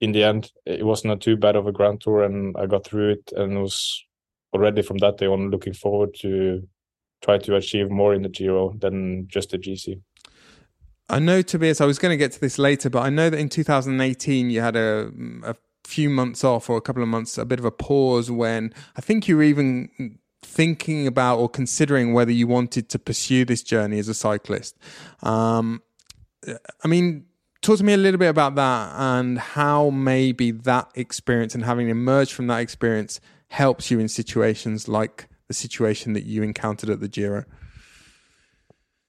in the end, it wasn't too bad of a grand tour, and I got through it, and was already from that day on looking forward to try to achieve more in the Giro than just the GC. I know, Tobias, I was going to get to this later, but I know that in 2018 you had a, a few months off or a couple of months, a bit of a pause when I think you were even thinking about or considering whether you wanted to pursue this journey as a cyclist. Um, I mean, talk to me a little bit about that and how maybe that experience and having emerged from that experience helps you in situations like the situation that you encountered at the Giro.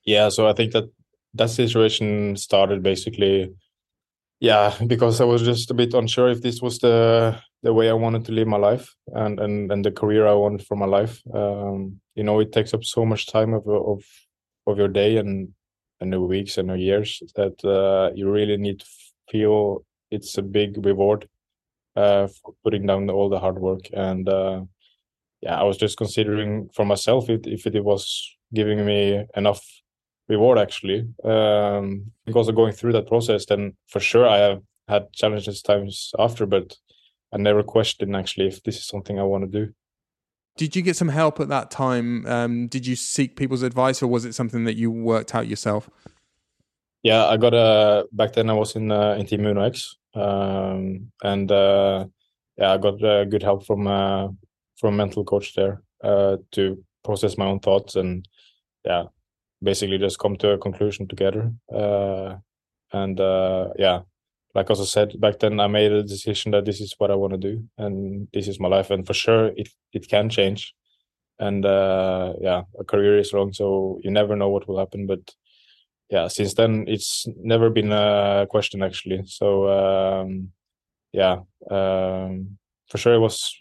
Yeah, so I think that that situation started basically yeah because i was just a bit unsure if this was the the way i wanted to live my life and and, and the career i wanted for my life um, you know it takes up so much time of of of your day and and the weeks and the years that uh, you really need to feel it's a big reward uh, for putting down all the hard work. And uh, yeah i was just considering for myself if, if it was giving me enough reward actually. Um, because of going through that process then for sure i have had challenges times after but i never questioned actually if this is something i want to do did you get some help at that time? Um, did you seek people's advice or was it something that you worked out yourself? Yeah i got a back then i was in uh, in team Uno-X. Um, and uh, yeah i got uh, good help from uh, from mental coach there uh, to process my own thoughts and yeah basically just come to a conclusion together. Uh, and uh, yeah, like as I said back then, I made a decision that this is what I want to do, and this is my life. And for sure, it it can change. And uh, yeah, a career is long, so you never know what will happen. But yeah, since then, it's never been a question actually. So um, yeah, um, for sure, it was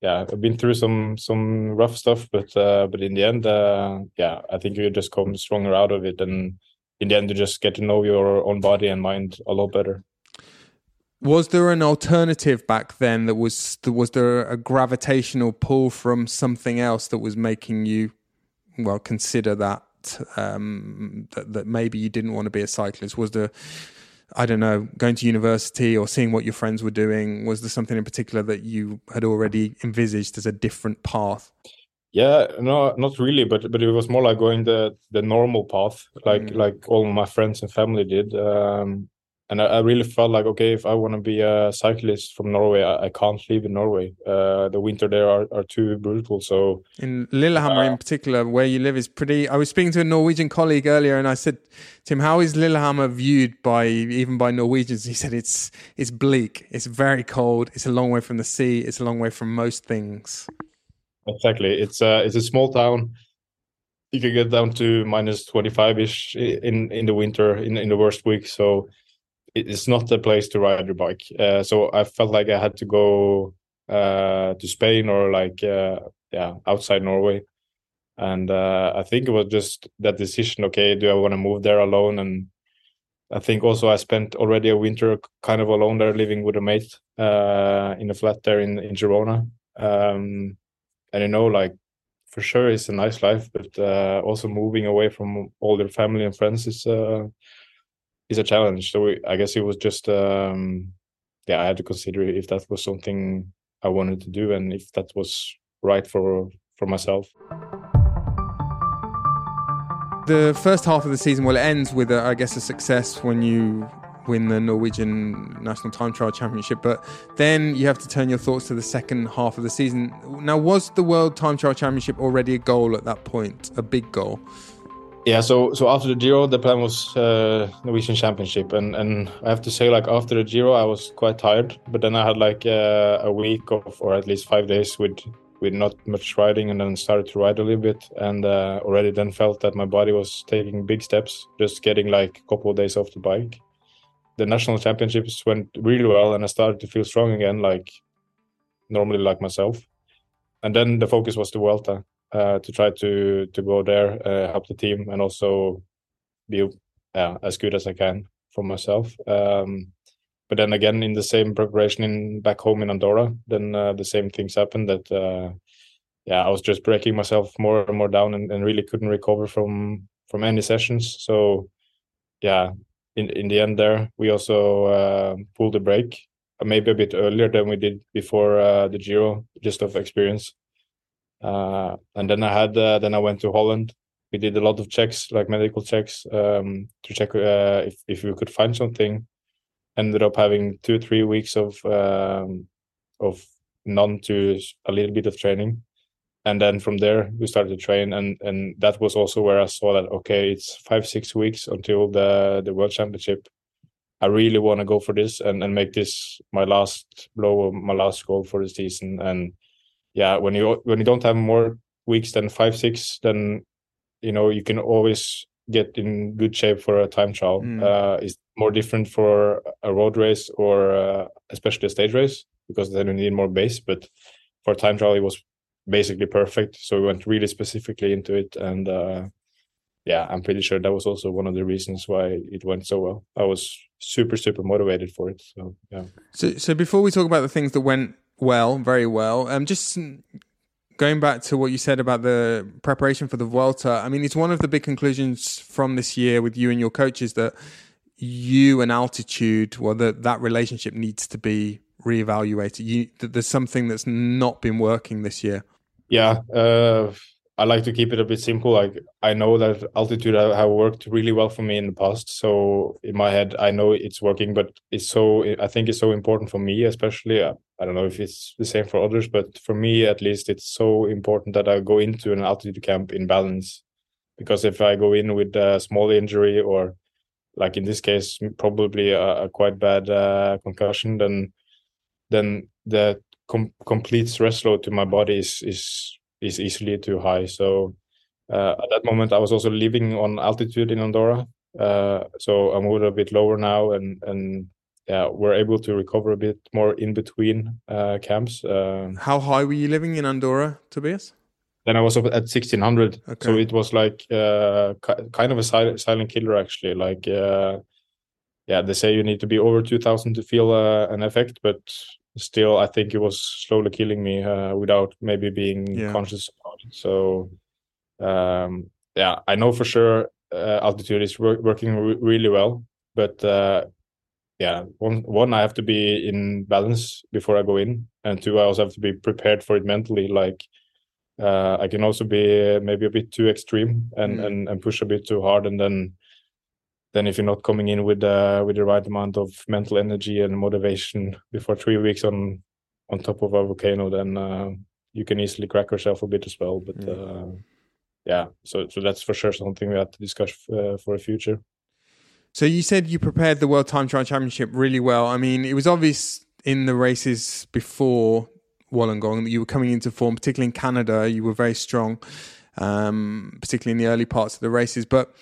yeah, I've been through some some rough stuff, but uh, but in the end, uh, yeah, I think you just come stronger out of it, and in the end, you just get to know your own body and mind a lot better. Was there an alternative back then that was was there a gravitational pull from something else that was making you well consider that um, that, that maybe you didn't want to be a cyclist? Was there I don't know, going to university or seeing what your friends were doing? Was there something in particular that you had already envisaged as a different path? Yeah, no, not really, but but it was more like going the the normal path, like mm. like all my friends and family did. Um, and I, I, really felt like okay if i want to be a cyclist from norway i, I can't live in norway. Uh, the winter there are, are too brutal so in lillehammer uh, in particular where you live is pretty i was speaking to a norwegian colleague earlier and i said tim how is lillehammer viewed by even by norwegians? He said it's it's bleak. It's very cold. It's a long way from the sea. It's a long way from most things. Exactly. It's a it's a small town. You can get down to minus 25 ish in in the winter in in the worst week. So it's not the place to ride your bike. Uh, so I felt like I had to go uh, to Spain or like uh, yeah outside Norway, and uh, I think it was just that decision. Okay, do I want to move there alone? And I think also I spent already a winter kind of alone there, living with a mate uh, in a flat there in in Girona. Um, and you know, like for sure, it's a nice life, but uh, also moving away from all your family and friends is is a challenge. So I guess it was just um, yeah, I had to consider if that was something I wanted to do and if that was right for for myself. The first half of the season, well, it ends with, a, I guess, a success when you win the Norwegian National Time Trial Championship. But then you have to turn your thoughts to the second half of the season. Now, was the World Time Trial Championship already a goal at that point, a big goal? Yeah, so so after the Giro, the plan was uh, Norwegian Championship, and and I have to say, like after the Giro, I was quite tired, but then I had like uh, a week of, or at least five days with with not much riding, and then started to ride a little bit, and uh, already then felt that my body was taking big steps, just getting like a couple of days off the bike. The national championships went really well, and I started to feel strong again, like normally like myself. And then the focus was the Vuelta, to try to to go there, uh, help the team, and also be uh, as good as I can for myself. Um, but then again, in the same preparation in back home in Andorra, then uh, the same things happened. That uh, yeah, I was just breaking myself more and more down, and, and really couldn't recover from from any sessions. So yeah, in in the end, there we also uh, pulled the brake, maybe a bit earlier than we did before the Giro, just of experience. Uh, and then I had uh, then I went to Holland. We did a lot of checks, like medical checks, um, to check uh, if if we could find something. Ended up having two three weeks of um, of none to a little bit of training, and then from there we started to train, and and that was also where I saw that okay, it's five six weeks until the the world championship. I really want to go for this and, and make this my last blow, my last goal for the season. And yeah, when you when you don't have more weeks than five six, then you know you can always get in good shape for a time trial. Mm. Uh, it's more different for a road race or uh, especially a stage race because then you need more base. But for time trial, it was basically perfect. So we went really specifically into it, and uh, yeah, I'm pretty sure that was also one of the reasons why it went so well. I was super super motivated for it. So yeah. So so before we talk about the things that went well, very well. Um, just going back to what you said about the preparation for the Vuelta, I mean, it's one of the big conclusions from this year with you and your coaches that you and altitude, well, that that relationship needs to be reevaluated. You, there's something that's not been working this year. Yeah, uh, I like to keep it a bit simple. Like I know that altitude have worked really well for me in the past. So in my head, I know it's working, but it's so I think it's so important for me, especially. Uh, I don't know if it's the same for others, but for me at least, it's so important that I go into an altitude camp in balance. Because if I go in with a small injury or, like in this case, probably a, a quite bad uh, concussion, then then the com- complete stress load to my body is is is easily too high. So uh, at that moment, I was also living on altitude in Andorra. Uh, so I moved a bit lower now, and and yeah, were able to recover a bit more in between uh, camps. Uh, How high were you living in Andorra, Tobias? Then I was up at 1600, okay. so it was like uh, kind of a silent, silent killer actually. Like, uh, yeah, they say you need to be over 2000 to feel uh, an effect, but still, I think it was slowly killing me uh, without maybe being yeah. conscious about it. So, um, yeah, I know for sure altitude is working re- really well, but yeah, one one I have to be in balance before I go in, and two I also have to be prepared for it mentally. Like uh, I can also be maybe a bit too extreme and, mm. and and push a bit too hard, and then then if you're not coming in with uh, with the right amount of mental energy and motivation before three weeks on on top of a volcano, then uh, you can easily crack yourself a bit as well. But mm. yeah, so so that's for sure something we have to discuss uh, for the future. So you said you prepared the World Time Trial Championship really well. I mean, it was obvious in the races before Wollongong that you were coming into form, particularly in Canada. You were very strong, um, particularly in the early parts of the races. But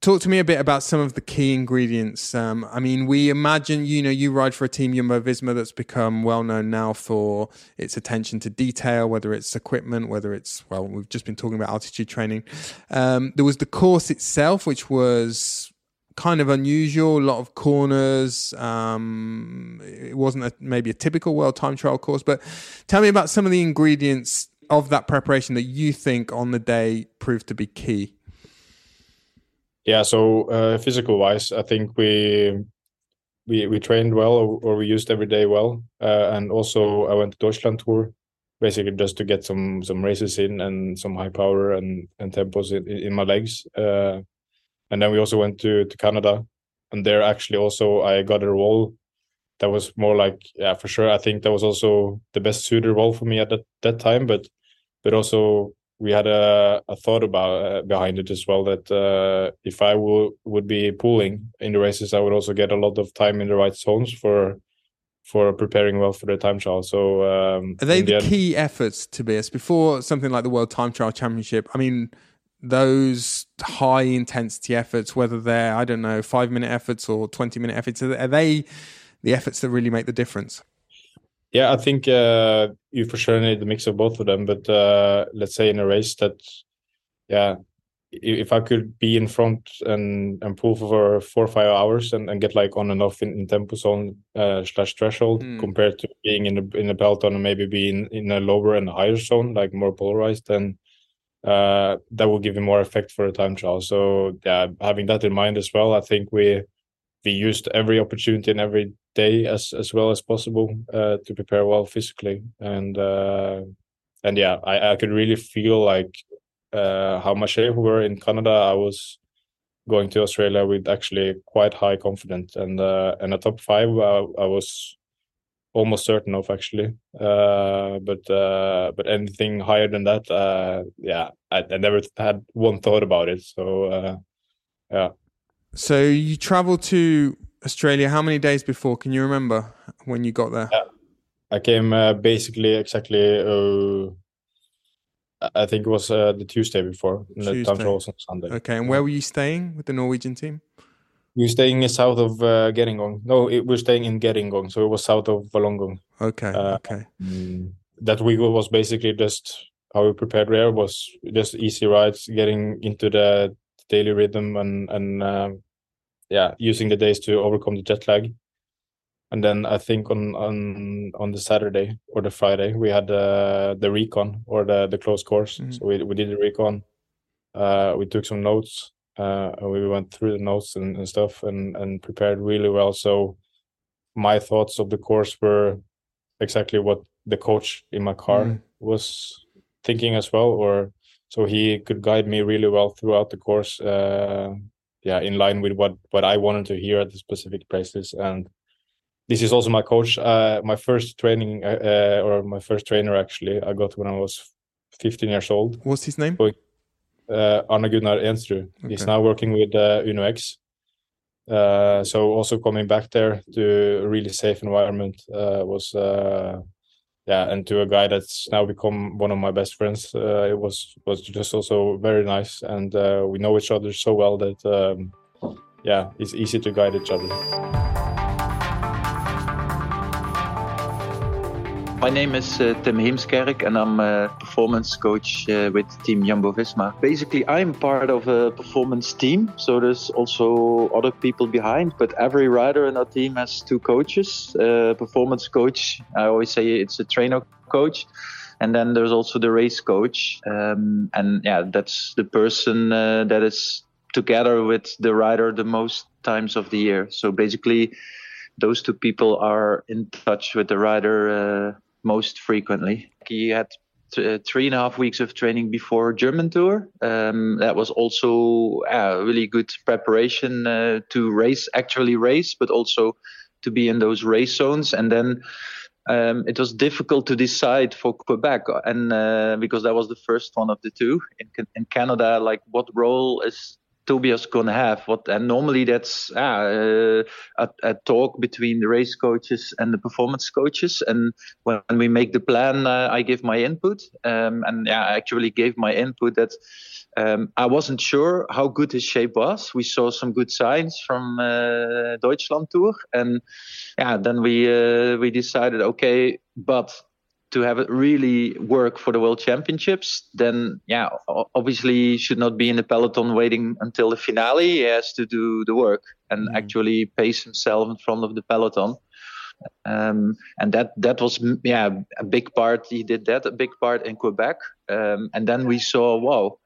talk to me a bit about some of the key ingredients. Um, I mean, we imagine, you know, you ride for a team Jumbo Visma that's become well known now for its attention to detail, whether it's equipment, whether it's, well, we've just been talking about altitude training. Um, there was the course itself, which was kind of unusual, a lot of corners. Um, it wasn't a, maybe a typical world time trial course, but tell me about some of the ingredients of that preparation that you think on the day proved to be key. Yeah, so uh, physical wise, I think we we we trained well or, we used every day well, uh, and also I went to Deutschland tour basically just to get some some races in and some high power and and tempos in, in my legs. Uh, and then we also went to to Canada, and there actually also I got a role that was more like yeah for sure I think that was also the best suited role for me at that that time, but but also we had a, a thought about uh, behind it as well that uh, if I would would be pulling in the races, I would also get a lot of time in the right zones for for preparing well for the time trial. So um, are they the, the key efforts, to be? Tobias, before something like the World Time Trial Championship? I mean, those high intensity efforts, whether they're, I don't know, five minute efforts or 20 minute efforts, are they the efforts that really make the difference? Yeah, I think uh, you for sure need a mix of both of them. But uh, let's say in a race that, yeah, if I could be in front and, and pull for four or five hours and, and get like on and off in, in tempo zone uh, slash threshold mm. compared to being in the in the peloton and maybe being in a lower and higher zone, like more polarized, then uh, that will give you more effect for a time trial. So yeah, having that in mind as well, I think we we used every opportunity and every day as as well as possible uh, to prepare well physically and uh, and yeah, I, I could really feel like uh, how much we were in Canada. I was going to Australia with actually quite high confidence and uh, and a top five. I, I was almost certain of actually. Uh, but uh, but anything higher than that, uh, yeah, I, I, never had one thought about it. So uh, yeah. So you traveled to Australia. How many days before? Can you remember when you got there? Yeah. I came uh, basically exactly. Uh, I think it was the Tuesday before. Tuesday. The time was on Sunday. Okay, and where were you staying with the Norwegian team? We were staying south of uh, Gerringong. No, it, we were staying in Gerringong, so it was south of Wollongong. Okay, uh, okay. Mm, that week was basically just how we prepared there was just easy rides, getting into the daily rhythm, and and uh, yeah, using the days to overcome the jet lag. And then I think on on on the Saturday or the Friday we had uh, the recon or the the close course. Mm-hmm. So we we did the recon. Uh, we took some notes uh, we went through the notes and, and, stuff and and prepared really well. So my thoughts of the course were exactly what the coach in my car mm. was thinking as well, or so he could guide me really well throughout the course. Uh, yeah, in line with what what I wanted to hear at the specific places and. This is also my coach. Uh, my first training, uh, uh, or my first trainer, actually, I got when I was 15 years old. What's his name? uh, Arne Gunnar Ensrud. Okay. He's now working with uh, Uno-X. Uh, so also coming back there to a really safe environment uh, was uh, yeah, and to a guy that's now become one of my best friends. Uh, it was was just also very nice, and uh, we know each other so well that um, yeah, it's easy to guide each other. My name is uh, Tim Heemskerk and I'm a performance coach uh, with Team Jumbo Visma. Basically, I'm part of a performance team, so there's also other people behind, but every rider in our team has two coaches. Uh, performance coach, I always say it's a trainer coach. And then there's also the race coach. Um, and yeah, that's the person uh, that is together with the rider the most times of the year. So basically, those two people are in touch with the rider uh, most frequently. He had uh, three and a half weeks of training before German tour. Um, that was also a really good preparation uh, to race, actually race, but also to be in those race zones. And then um, it was difficult to decide for Quebec, and uh, because that was the first one of the two in, in Canada, like what role is Tobias gonna have what and normally that's uh, a, a, talk between the race coaches and the performance coaches and when we make the plan uh, I give my input um, and yeah I actually gave my input that um, I wasn't sure how good his shape was. We saw some good signs from uh, Deutschland tour and yeah then we uh, we decided okay but to have it really work for the world championships, then yeah, obviously should not be in the peloton waiting until the finale. He has to do the work and mm. actually pace himself in front of the peloton. Um, and that that was yeah a big part. He did that a big part in Quebec, um, and then we saw wow,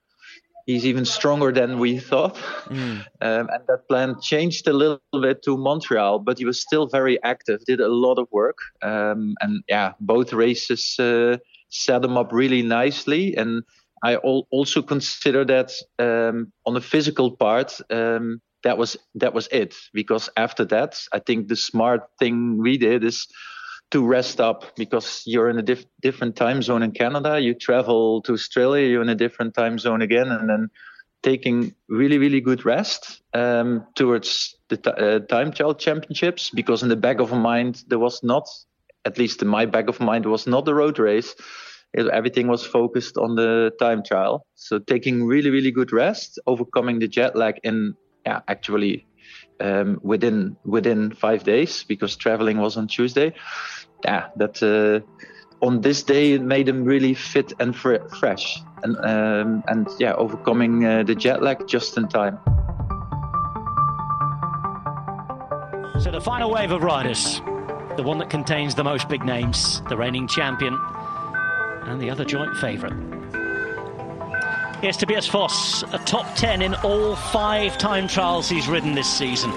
he's even stronger than we thought. Mm. Um, and that plan changed a little bit to Montreal, but he was still very active, did a lot of work. Um, and yeah, both races uh, set him up really nicely. And I al- also consider that um, on the physical part, um, that was that was it. Because after that, I think the smart thing we did is to rest up because you're in a diff- different time zone in Canada. You travel to Australia, you're in a different time zone again, and then taking really, really good rest um, towards the t- uh, time trial championships. Because in the back of my mind, there was not, at least in my back of mind, was not the road race. It, everything was focused on the time trial. So taking really, really good rest, overcoming the jet lag in yeah, actually um, within within five days because traveling was on Tuesday yeah, that uh, on this day it made him really fit and fr- fresh, and um, and yeah, overcoming uh, the jet lag just in time. So the final wave of riders, the one that contains the most big names, the reigning champion, and the other joint favourite. Yes, Tobias Foss, a top 10 in all five time trials he's ridden this season.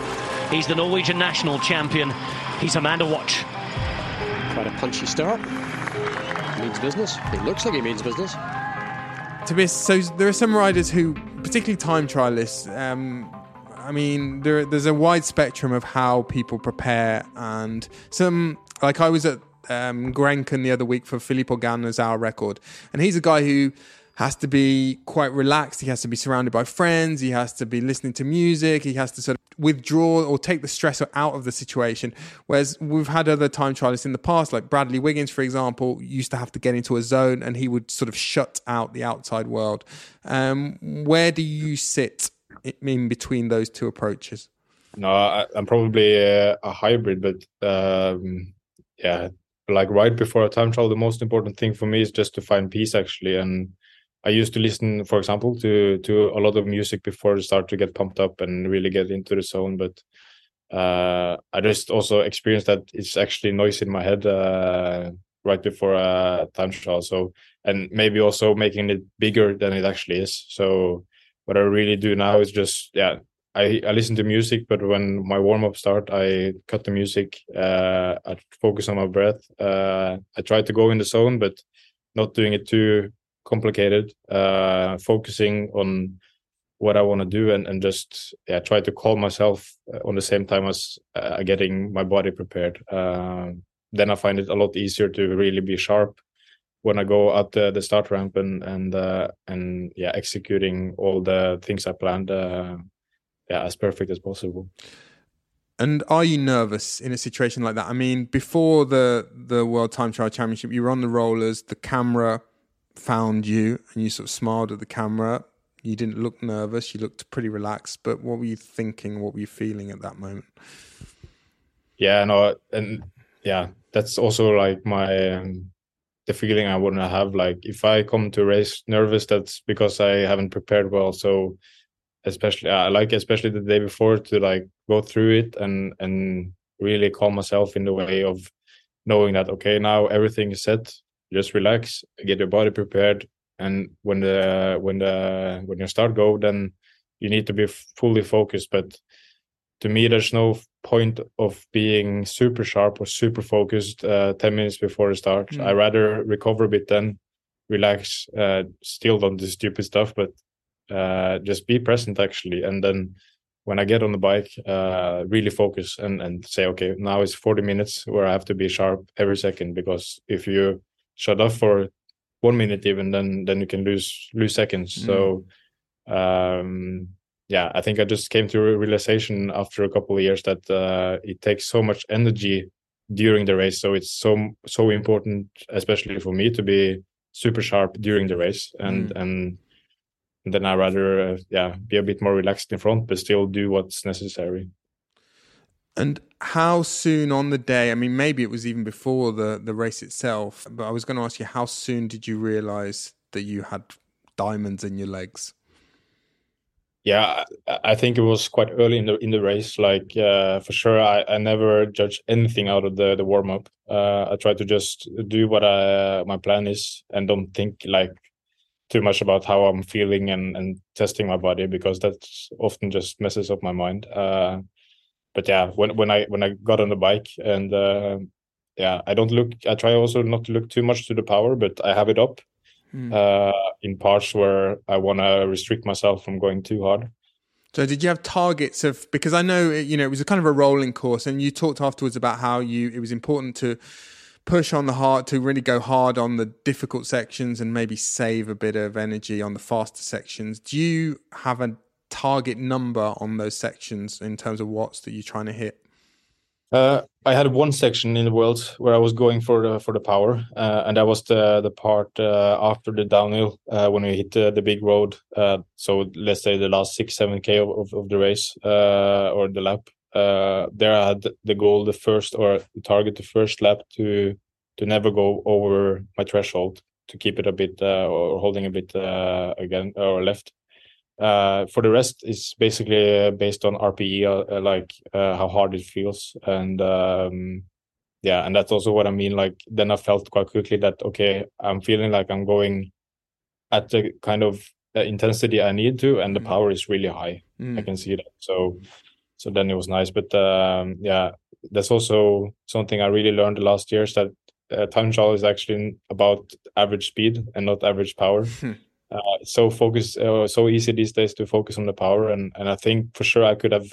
He's the Norwegian national champion. He's a man to watch. Quite a punchy start. Means business. It looks like he means business. Tobias, so there are some riders who, particularly time trialists, um, I mean, there, there's a wide spectrum of how people prepare, and some, like I was at um, Grenchen the other week for Filippo Ganna's hour record, and he's a guy who has to be quite relaxed. He has to be surrounded by friends. He has to be listening to music. He has to sort of withdraw or take the stress out of the situation. Whereas we've had other time trialists in the past, like Bradley Wiggins, for example, used to have to get into a zone and he would sort of shut out the outside world. Um, where do you sit in between those two approaches? No, I, am probably a, a, hybrid, but um, yeah, like right before a time trial, the most important thing for me is just to find peace actually and I used to listen, for example, to to a lot of music before I start to get pumped up and really get into the zone. But uh, I just also experienced that it's actually noise in my head uh, right before a time trial. So and maybe also making it bigger than it actually is. So what I really do now is just yeah. I, I listen to music, but when my warm up start, I cut the music. Uh, I focus on my breath. Uh, I try to go in the zone, but not doing it too complicated. Uh, focusing on what I want to do and, and just yeah try to calm myself uh, on the same time as uh, getting my body prepared. Uh, then I find it a lot easier to really be sharp when I go at the, the start ramp and and uh, and yeah executing all the things I planned uh, yeah as perfect as possible. And are you nervous in a situation like that? I mean, before the the World Time Trial Championship, you were on the rollers, the camera found you and you sort of smiled at the camera. You didn't look nervous. You looked pretty relaxed. But what were you thinking? What were you feeling at that moment? Yeah, no, and yeah, that's also like my um, the feeling I to have. Like if I come to race nervous, that's because I haven't prepared well. So especially I like especially the day before to like go through it and and really calm myself in the way of knowing that okay now everything is set just relax get your body prepared and when the when the when you start go then you need to be fully focused. But to me there's no point of being super sharp or super focused uh, 10 minutes before the start. Mm. i rather recover a bit then relax uh, still don't do stupid stuff but uh, just be present actually. And then when i get on the bike uh, really focus and and say okay now it's 40 minutes where i have to be sharp every second because if you shut off for one minute even then then you can lose lose seconds mm. so um yeah i think i just came to a realization after a couple of years that uh, it takes so much energy during the race so it's so so important especially for me to be super sharp during the race and mm. and then I rather uh, yeah be a bit more relaxed in front, but still do what's necessary. And how soon on the day? I mean, maybe it was even before the the race itself. But I was going to ask you, how soon did you realize that you had diamonds in your legs? Yeah, I think it was quite early in the in the race. Like uh, for sure, I, I never judge anything out of the the warm up. Uh, I try to just do what I, my plan is and don't think like too much about how I'm feeling and, and testing my body because that often just messes up my mind. Uh, but yeah, when when I when I got on the bike and uh, yeah, I don't look. I try also not to look too much to the power, but I have it up mm. uh, in parts where I want to restrict myself from going too hard. So did you have targets of because I know you know it was a kind of a rolling course, and you talked afterwards about how you it was important to push on the hard to really go hard on the difficult sections and maybe save a bit of energy on the faster sections. Do you have a target number on those sections in terms of watts that you're trying to hit? Uh, I had one section in the world where I was going for the for the power, uh, and that was the the part uh, after the downhill uh, when we hit the, the big road. Uh, so let's say the last six seven k of, of the race uh, or the lap. There I had the goal, the first or target, the first lap to to never go over my threshold to keep it a bit or holding a bit again or left. Uh, for the rest, it's basically based on RPE, uh, like uh, how hard it feels, and um, yeah, and that's also what I mean. Like then I felt quite quickly that okay, I'm feeling like I'm going at the kind of intensity I need to, and the mm. power is really high. Mm. I can see that. So so then it was nice but um, yeah that's also something i really learned the last years that uh, time trial is actually about average speed and not average power. uh, so focus uh, so easy these days to focus on the power and and i think for sure i could have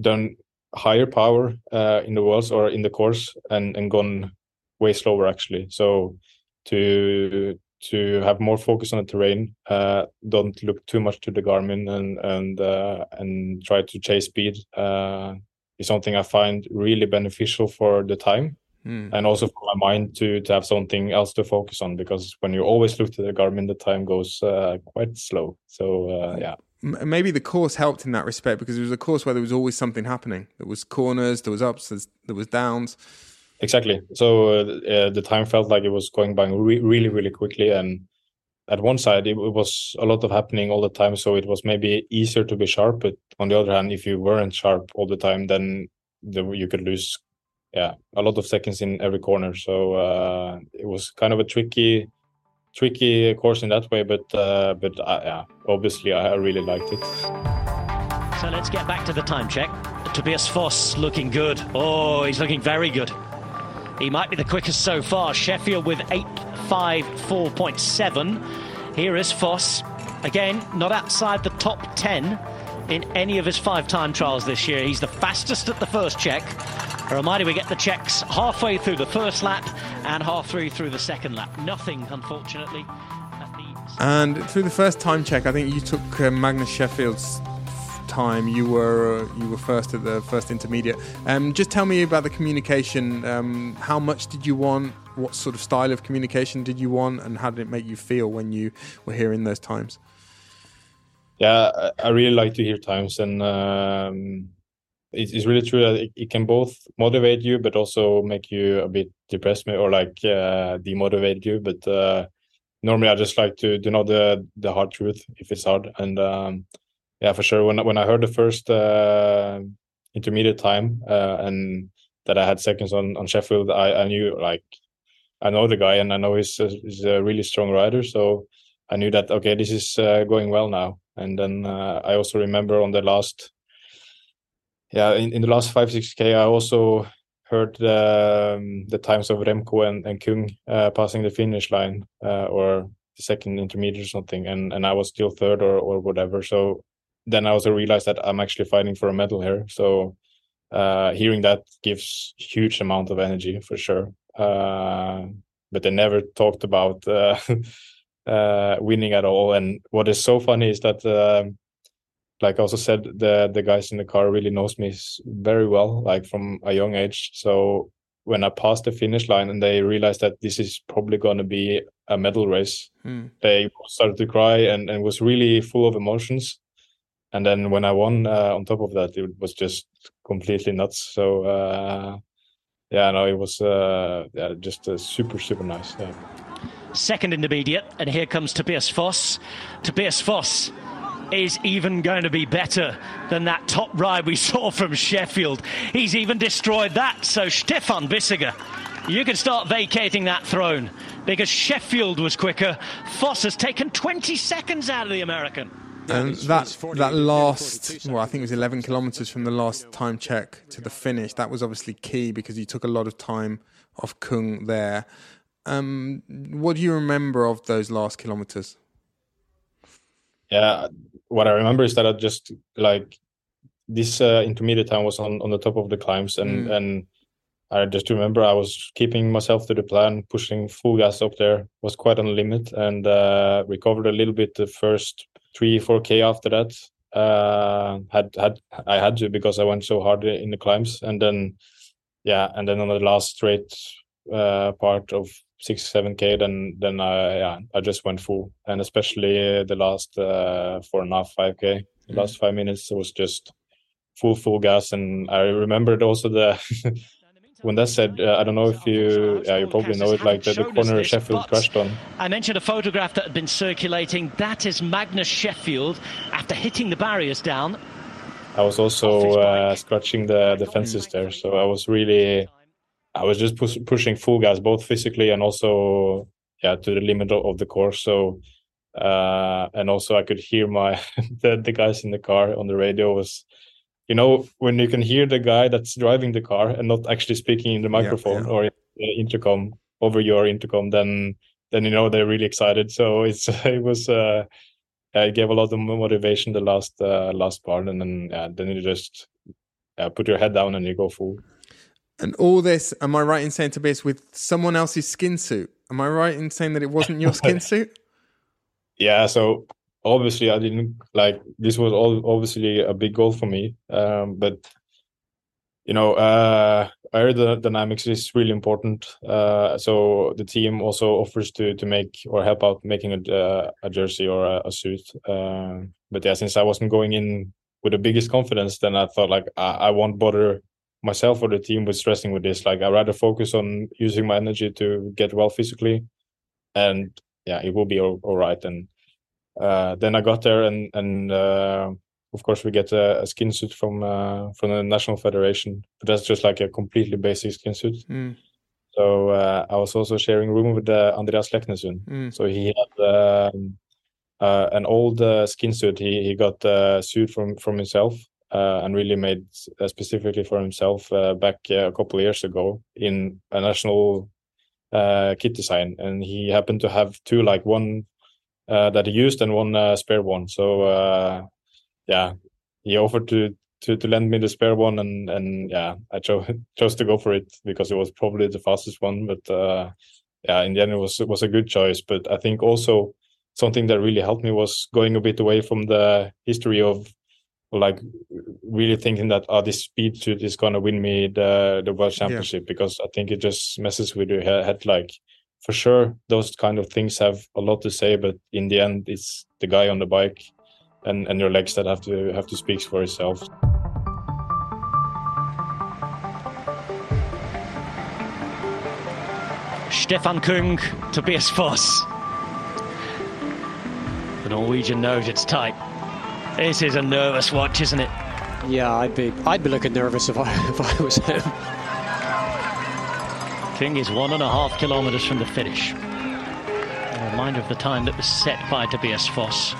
done higher power uh, in the worlds or in the course and and gone way slower actually so to to have more focus on the terrain. Uh, don't look too much to the Garmin and and uh, and try to chase speed. Uh, is something I find really beneficial for the time. Mm. And also for my mind to to have something else to focus on because when you always look to the Garmin, the time goes uh, quite slow. So uh, yeah, maybe the course helped in that respect because it was a course where there was always something happening. There was corners, there was ups, there was downs. Exactly. So uh, the time felt like it was going by re- really, really quickly, and at one side it, it, was a lot of happening all the time, so it was maybe easier to be sharp. But on the other hand, if you weren't sharp all the time, then the, you could lose, yeah, a lot of seconds in every corner. So uh, it was kind of a tricky, tricky course in that way. But uh, but uh, yeah, obviously I, I really liked it. So let's get back to the time check. Tobias Foss looking good. Oh, he's looking very good. He might be the quickest so far. Sheffield with 854.7. Here is Foss. Again, not outside the top 10 in any of his five time trials this year. He's the fastest at the first check. A reminder we get the checks halfway through the first lap and halfway through the second lap. Nothing, unfortunately. And through the first time check, I think you took uh, Magnus Sheffield's time you were uh, you were first at the first intermediate. Um, just tell me about the communication. Um, how much did you want? What sort of style of communication did you want, and how did it make you feel when you were hearing those times? Yeah, I really like to hear times, and um, it's really true that it, it, can both motivate you but also make you a bit depressed or like uh, demotivate you. But uh, normally i just like to, to know the the hard truth if it's hard. And um, yeah for sure when, when i heard the first uh, intermediate time uh, and that i had seconds on on sheffield I, I knew like i know the guy and i know he's a, he's a really strong rider. So i knew that okay this is uh, going well now. And then uh, i also remember on the last yeah, in, in the last five six k, I also heard um, the times of Remco and, and Kung uh, passing the finish line uh, or the second intermediate or something, and and I was still third or or whatever. So then I also realized that I'm actually fighting for a medal here. So uh, hearing that gives huge amount of energy for sure. Uh, but they never talked about uh, uh, winning at all. And what is so funny is that um, like I also said, the the guys in the car really knows me very well, like from a young age. So when I passed the finish line and they realized that this is probably going to be a medal race, hmm. they started to cry and, and was really full of emotions. And then when I won, uh, on top of that, it was just completely nuts. So uh, yeah, no, it was uh, yeah, just uh, super super nice. Yeah. Second intermediate, and here comes Tobias Foss. Tobias Foss is even going to be better than that top ride we saw from Sheffield. He's even destroyed that. So, Stefan Bissegger, you can start vacating that throne because Sheffield was quicker. Foss has taken 20 seconds out of the American. And that that last, well, I think it was 11 kilometres from the last time check to the finish. That was obviously key because you took a lot of time off Kung there. Um, what do you remember of those last kilometres? Yeah, what I remember is that I just like this uh, intermediate time was on on the top of the climbs and mm. and I just remember I was keeping myself to the plan, pushing full gas up there, was quite on the limit, and uh, recovered a little bit the first three, four k after that. Uh, had had I had to because I went so hard in the climbs, and then yeah, and then on the last straight uh, part of six seven k then then i yeah i just went full. And especially the last uh, four and a half five k the mm. last five minutes was just full full gas. And i remembered also the when that said uh, i don't know if you yeah you probably know it like the, the corner sheffield crashed on. I mentioned a photograph that had been circulating. That is magnus sheffield after hitting the barriers down. I was also uh, scratching the the fences there. So i was really I was just push, pushing full gas, both physically and also yeah to the limit of, the course. So uh, and also I could hear my the, the guys in the car on the radio was you know when you can hear the guy that's driving the car and not actually speaking in the microphone yeah, yeah. or in the intercom over your intercom then then you know they're really excited so it's it was uh it gave a lot of motivation the last uh, last part and then yeah, then you just uh, put your head down and you go full and all this, am I right in saying, Tobias, with someone else's skin suit? Am I right in saying that it wasn't your skin suit? Yeah, so obviously I didn't like this was all obviously a big goal for me. Um, but you know, uh, aerodynamics is really important. Uh, so the team also offers to to make or help out making a uh, a jersey or a, a suit. Uh, but yeah, since I wasn't going in with the biggest confidence, then I thought like I, I won't bother myself or the team was stressing with this. Like I rather focus on using my energy to get well physically, and yeah, it will be all, all right. And uh, then I got there, and and uh, of course we get a, a skin suit from uh, from the national federation, but that's just like a completely basic skin suit. Mm. So uh, I was also sharing room with uh, Andreas Leknesund. Mm. So he had um, uh, an old skin suit. He he got a suit from from himself and really made uh, specifically for himself uh, back a couple years ago in a national kit design. And he happened to have two, like one that he used and one spare one. So yeah, he offered to to to lend me the spare one and and yeah i chose chose to go for it because it was probably the fastest one but uh yeah in the end it was it was a good choice but i think also something that really helped me was going a bit away from the history of like really thinking that oh this speed suit is gonna win me the the world championship yeah. because I think it just messes with your head. Like for sure, those kind of things have a lot to say, but in the end, it's the guy on the bike and and your legs that have to have to speak for itself. Stefan Kung, Tobias Foss. The Norwegian knows it's tight. This is a nervous watch, isn't it? Yeah, I'd be I'd be looking nervous if I if I was him. Kung is one and a half kilometres from the finish. A reminder of the time that was set by Tobias Foss.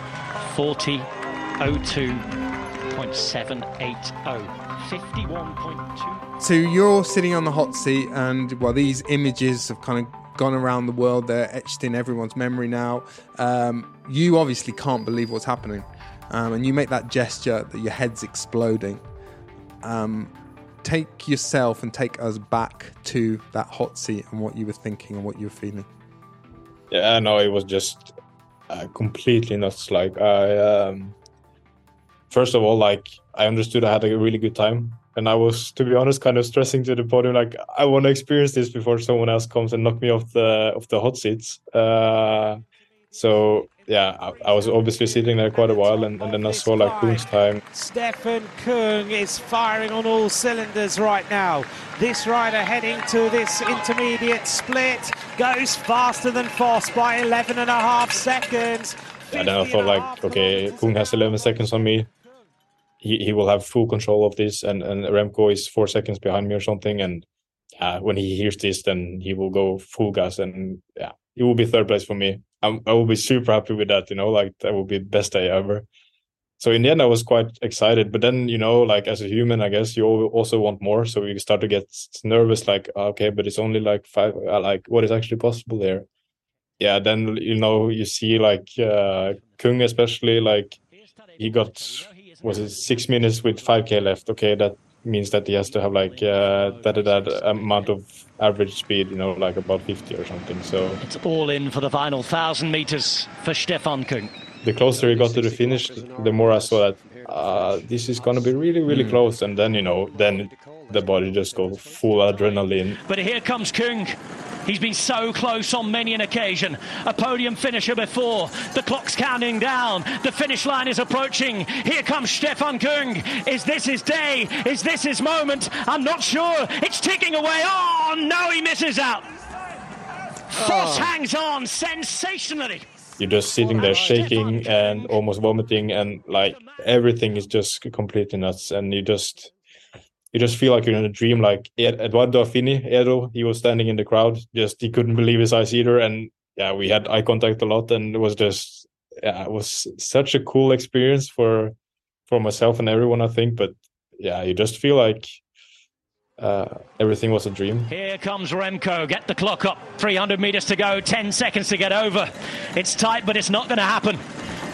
40.02.780. 51.2. So you're sitting on the hot seat, and well, these images have kind of gone around the world. They're etched in everyone's memory now. Um, you obviously can't believe what's happening, um, and you make that gesture that your head's exploding. Um, take yourself and take us back to that hot seat and what you were thinking and what you were feeling. Yeah, no, it was just uh, completely nuts. Like I, um, first of all, like I understood I had a really good time, and I was, to be honest, kind of stressing to the podium. Like I want to experience this before someone else comes and knock me off the off the hot seats. Uh, so yeah, I, I, was obviously sitting there quite a while, and, and then I saw like Kung's time. Stefan Kung is firing on all cylinders right now. This rider heading to this intermediate split goes faster than Foss by 11 and a half seconds. And then I thought like, okay, Kung has 11 seconds on me. He, he will have full control of this, and, and Remco is four seconds behind me or something. And uh, when he hears this, then he will go full gas, and yeah, it will be third place for me. I'm, I will be super happy with that. You know, like that will be the best day ever. So in the end, I was quite excited. But then, you know, like as a human, I guess you also want more. So you start to get nervous, like, okay, but it's only like five. Uh, like, what is actually possible there? Yeah. Then you know you see like uh, Kung, especially like he got was it six minutes with five k left. Okay, that means that he has to have like uh, that that amount of average speed, you know, like about 50 or something. So it's all in for the final thousand meters for Stefan Kung. The closer he got to the finish, the more I saw that uh, this is going to be really, really mm. close. And then, you know, then the body just goes full adrenaline. But here comes Kung. He's been so close on many an occasion. A podium finisher before. The clock's counting down. The finish line is approaching. Here comes Stefan Kung. Is this his day? Is this his moment? I'm not sure. It's ticking away. Oh, no, he misses out. Foss oh. Ah. hangs on sensationally. You're just sitting there shaking and almost vomiting, and like everything is just completely nuts. And you just you just feel like you're in a dream. Like Edoardo Affini, Edo, he was standing in the crowd, just he couldn't believe his eyes either. And yeah, we had eye contact a lot, and it was just yeah, it was such a cool experience for for myself and everyone, I think. But yeah, you just feel like uh, everything was a dream. Here comes Remco. Get the clock up. 300 meters to go. 10 seconds to get over. It's tight, but it's not going to happen.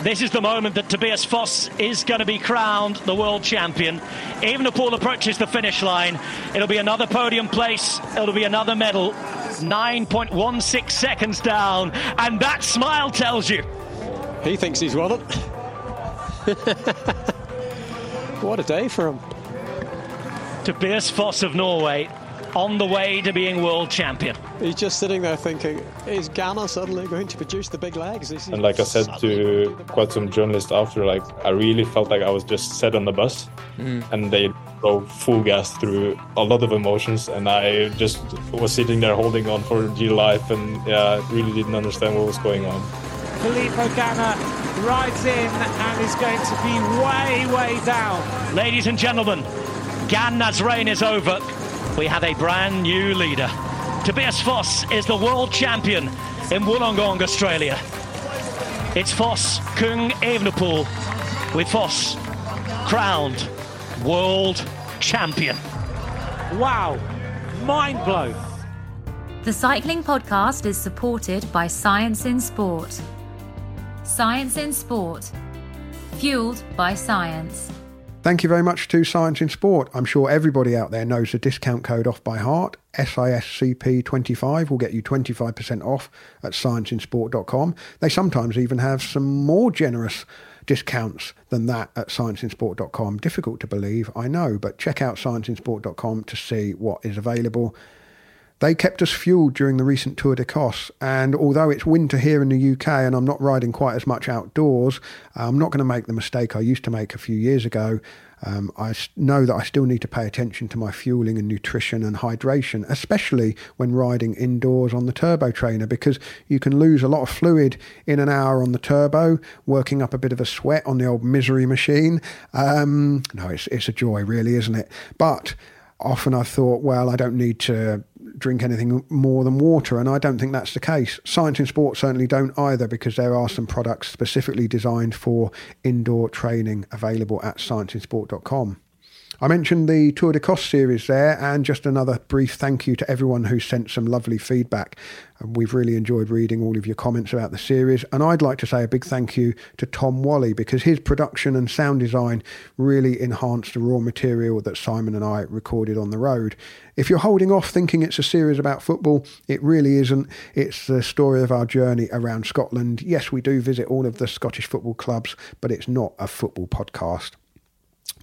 This is the moment that Tobias Foss is going to be crowned the world champion. Evenepoel approaches the finish line. It'll be another podium place. It'll be another medal. 9.16 seconds down. And that smile tells you. He thinks he's won it. what a day for him. Tobias Foss of Norway on the way to being world champion. He's just sitting there thinking, is Ganna suddenly going to produce the big legs? And like I said to quite some journalists after, like I really felt like I was just set on the bus mm. and they drove full gas through a lot of emotions and I just was sitting there holding on for dear life and yeah, really didn't understand what was going on. Filippo Ganna rides in and is going to be way, way down. Ladies and gentlemen, Ganna's reign is over we have a brand new leader. Tobias Foss is the world champion in Wollongong, Australia. It's Foss Kung Evenepoel with Foss crowned world champion. Wow, mind blown. The Cycling Podcast is supported by Science in Sport. Science in Sport, fueled by science. Thank you very much to Science in Sport. I'm sure everybody out there knows the discount code off by heart. SISCP25 will get you 25% off at scienceinsport.com. They sometimes even have some more generous discounts than that at scienceinsport.com. Difficult to believe, I know, but check out scienceinsport.com to see what is available. They kept us fueled during the recent Tour de Cos, and although it's winter here in the UK and I'm not riding quite as much outdoors, I'm not going to make the mistake I used to make a few years ago. Um, I know that I still need to pay attention to my fueling and nutrition and hydration, especially when riding indoors on the turbo trainer, because you can lose a lot of fluid in an hour on the turbo, working up a bit of a sweat on the old misery machine. Um, no, it's, it's a joy, really, isn't it? But often I thought, well, I don't need to drink anything more than water, and I don't think that's the case. Science in Sport certainly don't either, because there are some products specifically designed for indoor training available at scienceinsport.com. I mentioned the Tour de Cost series there, and just another brief thank you to everyone who sent some lovely feedback. Uh, we've really enjoyed reading all of your comments about the series, and I'd like to say a big thank you to Tom Wally because his production and sound design really enhanced the raw material that Simon and I recorded on the road. If you're holding off thinking it's a series about football, it really isn't. It's the story of our journey around Scotland. Yes, we do visit all of the Scottish football clubs, but it's not a football podcast.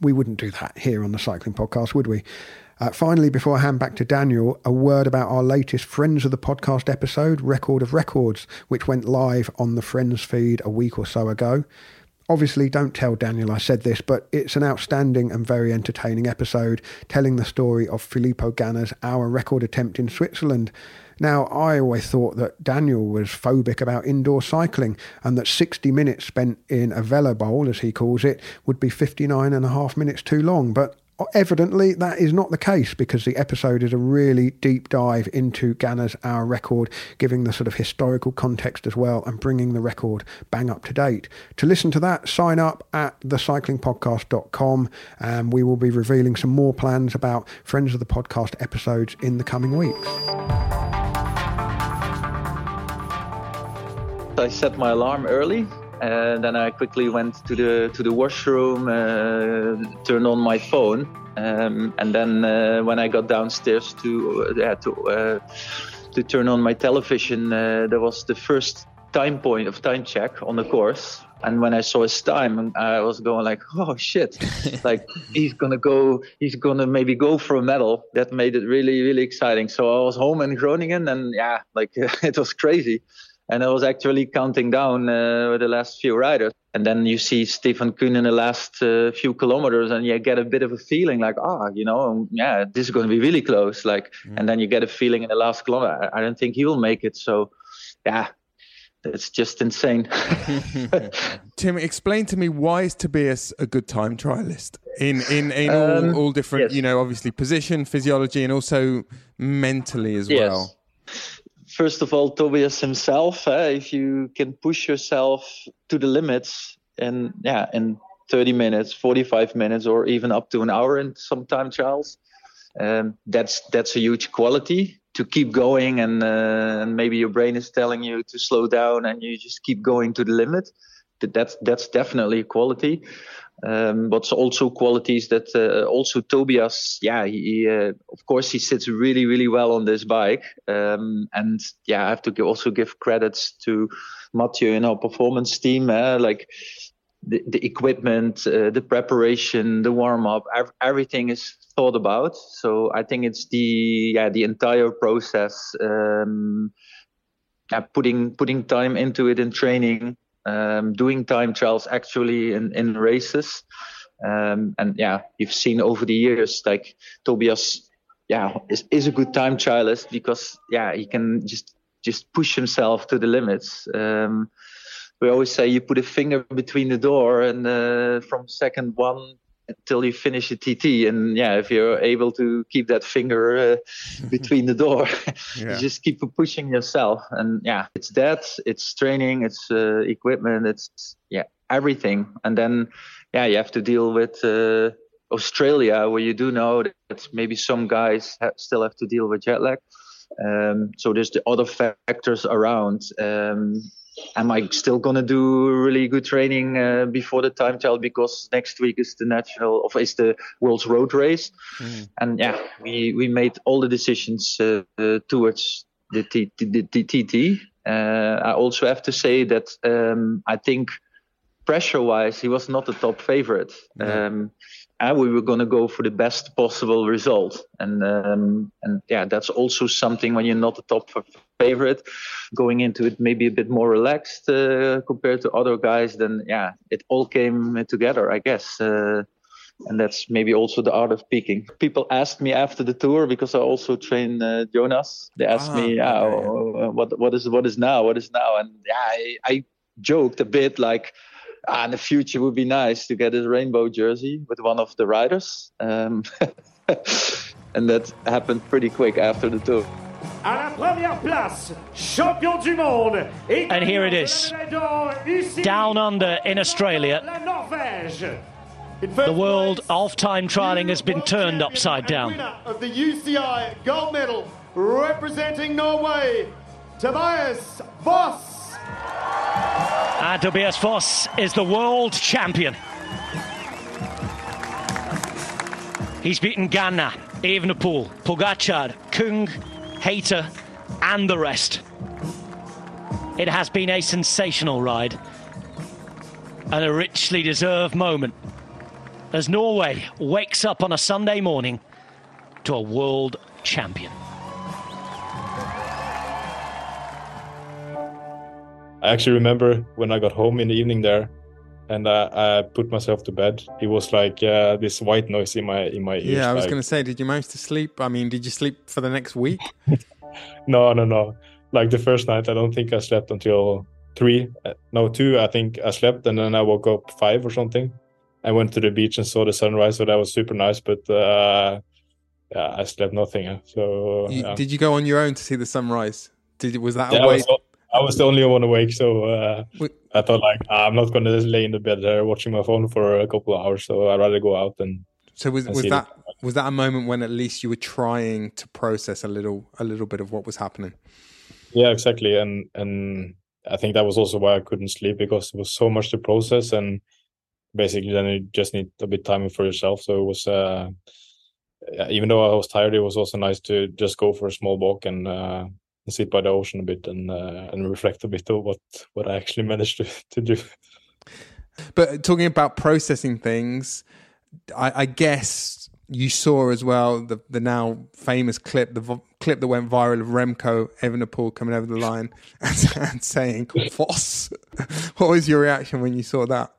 We wouldn't do that here on the Cycling Podcast, would we? Uh, finally, before I hand back to Daniel, a word about our latest Friends of the Podcast episode, Record of Records, which went live on the Friends feed a week or so ago. Obviously, don't tell Daniel I said this, but it's an outstanding and very entertaining episode telling the story of Filippo Ganna's hour record attempt in Switzerland. Now, I always thought that Daniel was phobic about indoor cycling and that 60 minutes spent in a velo bowl, as he calls it, would be 59 and a half minutes too long. But evidently that is not the case because the episode is a really deep dive into Ganna's hour record, giving the sort of historical context as well and bringing the record bang up to date. To listen to that, sign up at thecyclingpodcast.com and we will be revealing some more plans about Friends of the Podcast episodes in the coming weeks. I set my alarm early and then I quickly went to the to the washroom, uh, turned on my phone, um, and then uh, when I got downstairs to uh, to uh, to turn on my television, uh, there was the first time point of time check on the course. And when I saw his time, I was going like, "Oh shit! like he's gonna go, he's gonna maybe go for a medal." That made it really, really exciting. So I was home in Groningen, and yeah, like it was crazy and I was actually counting down uh, the last few riders. And then you see Stefan Kung in the last uh, few kilometers, and you get a bit of a feeling like, ah, you know, yeah, this is going to be really close. Like, mm. and then you get a feeling in the last kilometer, I, I don't think he will make it. So, yeah, it's just insane. Tim, explain to me why is Tobias a good time trialist in in in all, um, all different, yes. you know, obviously position, physiology, and also mentally as yes. well first of all, Tobias himself, uh, if you can push yourself to the limits and yeah, in 30 minutes, 45 minutes, or even up to an hour in some time trials, um, that's that's a huge quality to keep going. And, uh, and maybe your brain is telling you to slow down, and you just keep going to the limit. That's that's definitely a quality. Um, but also qualities that uh, also Tobias, yeah, he, uh, of course he sits really really well on this bike, um, and yeah, I have to give, also give credits to Mathieu and our performance team, uh, like the, the equipment, uh, the preparation, the warm up, ev- everything is thought about. So I think it's the yeah the entire process, um, yeah, putting putting time into it in training um, doing time trials actually in, in races. Um, and yeah, you've seen over the years, like Tobias, yeah, is, is a good time trialist because yeah, he can just just push himself to the limits. Um, we always say you put a finger between the door, and uh, from second one until you finish a TT. And yeah, if you're able to keep that finger uh, between the door, yeah. you just keep pushing yourself. And yeah, it's that, it's training, it's uh, equipment, it's yeah, everything. And then yeah, you have to deal with uh, Australia, where you do know that maybe some guys have, still have to deal with jet lag. Um, so there's the other factors around. Um, am I still gonna do really good training uh, before the time trial because next week is the national of is the world's road race, mm. and yeah, we we made all the decisions uh, uh, towards the, T, the, the TT. Uh, I also have to say that um, I think pressure wise he was not the top favorite. Um, and we were going to go for the best possible result. And um, and yeah, that's also something when you're not the top favorite, going into it maybe a bit more relaxed uh, compared to other guys. Then yeah, it all came together, I guess. Uh, and that's maybe also the art of peaking. People asked me after the tour because I also train uh, Jonas. They asked ah, me, yeah, okay. what what is what is now? What is now? And yeah, I, I joked a bit like ah, in the future would be nice to get a rainbow jersey with one of the riders. Um, and that happened pretty quick after the tour. And here it is. Down under in Australia. The world off time trialing has been turned upside down. Of the UCI gold medal representing Norway, Tobias Foss. And Tobias Foss is the world champion. He's beaten Ganna, Evenepoel, Pogacar, Kung, Hayter, and the rest. It has been a sensational ride and a richly deserved moment as Norway wakes up on a Sunday morning to a world champion. I actually remember when I got home in the evening there, and uh, I put myself to bed. It was like uh, this white noise in my in my ears. Yeah, I was like... going to say, did you manage to sleep? I mean, did you sleep for the next week? no, no, no. Like the first night, I don't think I slept until three. Uh, no, two. I think I slept, and then I woke up five or something. I went to the beach and saw the sunrise, so that was super nice. But uh, yeah, I slept nothing. So you, yeah. did you go on your own to see the sunrise? Did was that yeah, a way? I was the only one awake, so uh, I thought like ah, I'm not going to just lay in the bed there watching my phone for a couple of hours. So I'd rather go out and. So was, was that was that a moment when at least you were trying to process a little a little bit of what was happening? Yeah, exactly, and and I think that was also why I couldn't sleep because it was so much to process, and basically then you just need a bit of time for yourself. So it was. Uh, even though I was tired, it was also nice to just go for a small walk and uh, sit by the ocean a bit and uh, and reflect a bit of what what I actually managed to, to do. But talking about processing things, I, I guess you saw as well the the now famous clip, the v- clip that went viral of Remco Evenepoel coming over the line and, and saying "Foss." what was your reaction when you saw that?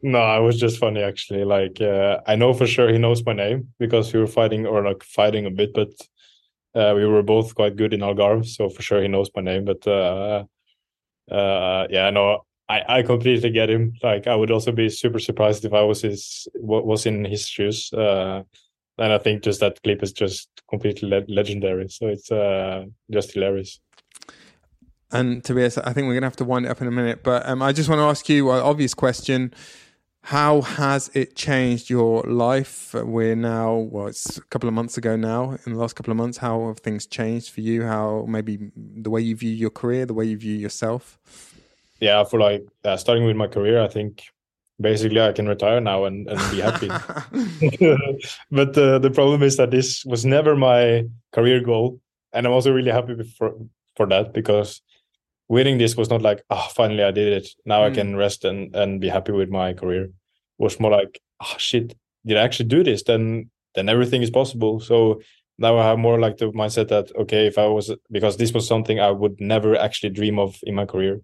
No, it was just funny actually. Like uh, I know for sure he knows my name because we were fighting or like fighting a bit, but uh, we were both quite good in Algarve, so for sure he knows my name. But uh, uh, yeah, no, I, I completely get him. Like I would also be super surprised if I was his was in his shoes. Uh, and I think just that clip is just completely le- legendary. So it's uh, just hilarious. And Tobias, I think we're gonna have to wind it up in a minute, but um, I just want to ask you an obvious question. How has it changed your life? We're now, well, it's a couple of months ago now. In the last couple of months, how have things changed for you? How maybe the way you view your career, the way you view yourself? Yeah, for like uh, starting with my career, I think basically I can retire now and, and be happy. but uh, the problem is that this was never my career goal. And I'm also really happy for, for that because winning this was not like, oh, finally I did it. Now mm. I can rest and, and be happy with my career was more like, oh shit, did I actually do this? Then then everything is possible. So now I have more like the mindset that okay, if I was because this was something I would never actually dream of in my career.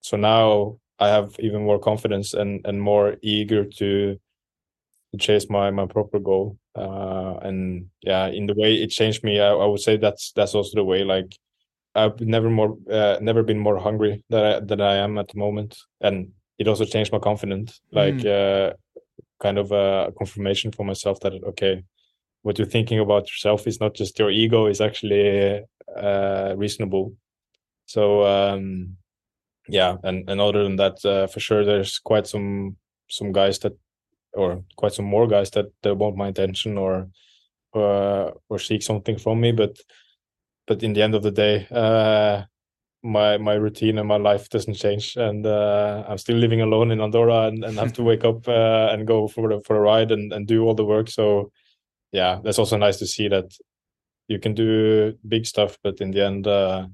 So now I have even more confidence and and more eager to chase my my proper goal. Uh, and yeah, in the way it changed me, I, I would say that's that's also the way. Like I've never more uh, never been more hungry than I, than I am at the moment, and it also changed my confidence like mm. uh, kind of a confirmation for myself that okay what you're thinking about yourself is not just your ego is actually uh, reasonable so um, yeah and and other than that uh, for sure there's quite some some guys that or quite some more guys that, that want my attention or uh, or seek something from me but but in the end of the day uh, my my routine and my life doesn't change and uh, i'm still living alone in andorra and, and have to wake up uh, and go for the, for a ride and, and do all the work so yeah that's also nice to see that you can do big stuff but in the end uh,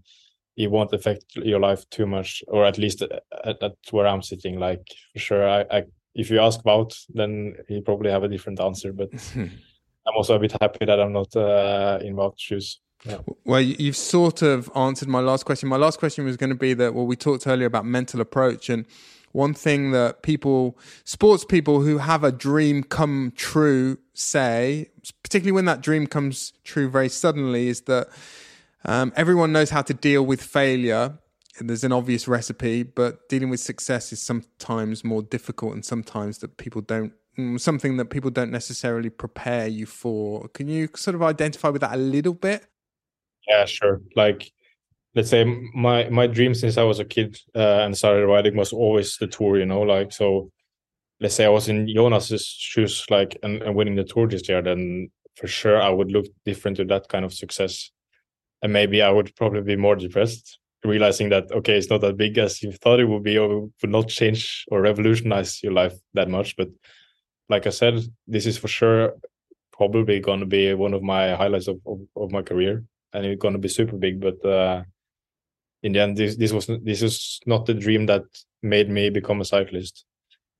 it won't affect your life too much or at least at, at where i'm sitting like for sure I, I if you ask about then he probably have a different answer. But I'm also a bit happy that I'm not uh, in Wout's shoes. Yeah. Well, you've sort of answered my last question. My last question was going to be that, well, we talked earlier about mental approach. And one thing that people, sports people who have a dream come true say, particularly when that dream comes true very suddenly, is that um, everyone knows how to deal with failure. There's an obvious recipe, but dealing with success is sometimes more difficult and sometimes that people don't mm, something that people don't necessarily prepare you for. Can you sort of identify with that a little bit? Yeah, sure. Like, let's say my my dream since I was a kid uh, and started riding was always the tour. You know, like so. Let's say I was in Jonas's shoes, like and, and winning the tour this year, then for sure I would look different to that kind of success and maybe I would probably be more depressed, realizing that okay, it's not that big as you thought it would be, or would not change or revolutionize your life that much. But like I said, this is for sure probably going to be one of my highlights of, of, of my career, and it's going to be super big. But uh, in the end, this this was this is not the dream that made me become a cyclist.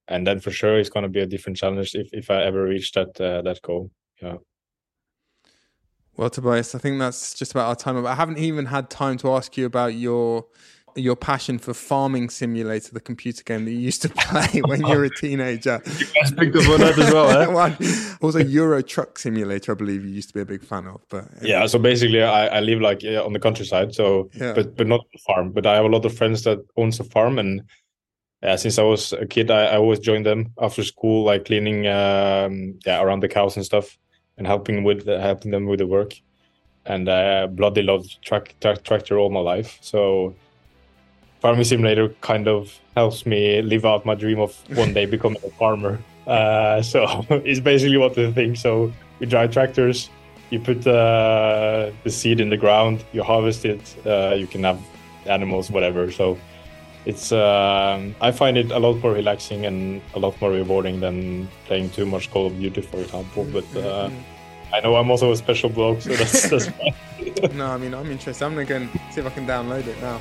And then for sure, it's going to be a different challenge if, if I ever reach that uh, that goal. Yeah. Well, Tobias, I think that's just about our time. I haven't even had time to ask you about your your passion for Farming Simulator, the computer game that you used to play when you were a teenager. you guys picked up on that as well, eh? also, Euro Truck Simulator, I believe you used to be a big fan of. But yeah, so basically, I, I live like on the countryside, so yeah. but but not farm. But I have a lot of friends that owns a farm, and yeah, since I was a kid, I, I always joined them after school, like cleaning um, yeah around the cows and stuff and helping with helping them with the work. And I bloody loved track, track, tractor all my life. So farming simulator kind of helps me live out my dream of one day becoming a farmer. Uh, so it's basically what the thing. So you drive tractors, you put uh, the seed in the ground, you harvest it, uh, you can have animals, whatever. So it's um, I find it a lot more relaxing and a lot more rewarding than playing too much Call of Duty, for example. But uh. I know I'm also a special bloke, so that's, that's fine. no, I mean I'm interested. I'm gonna see if I can download it now.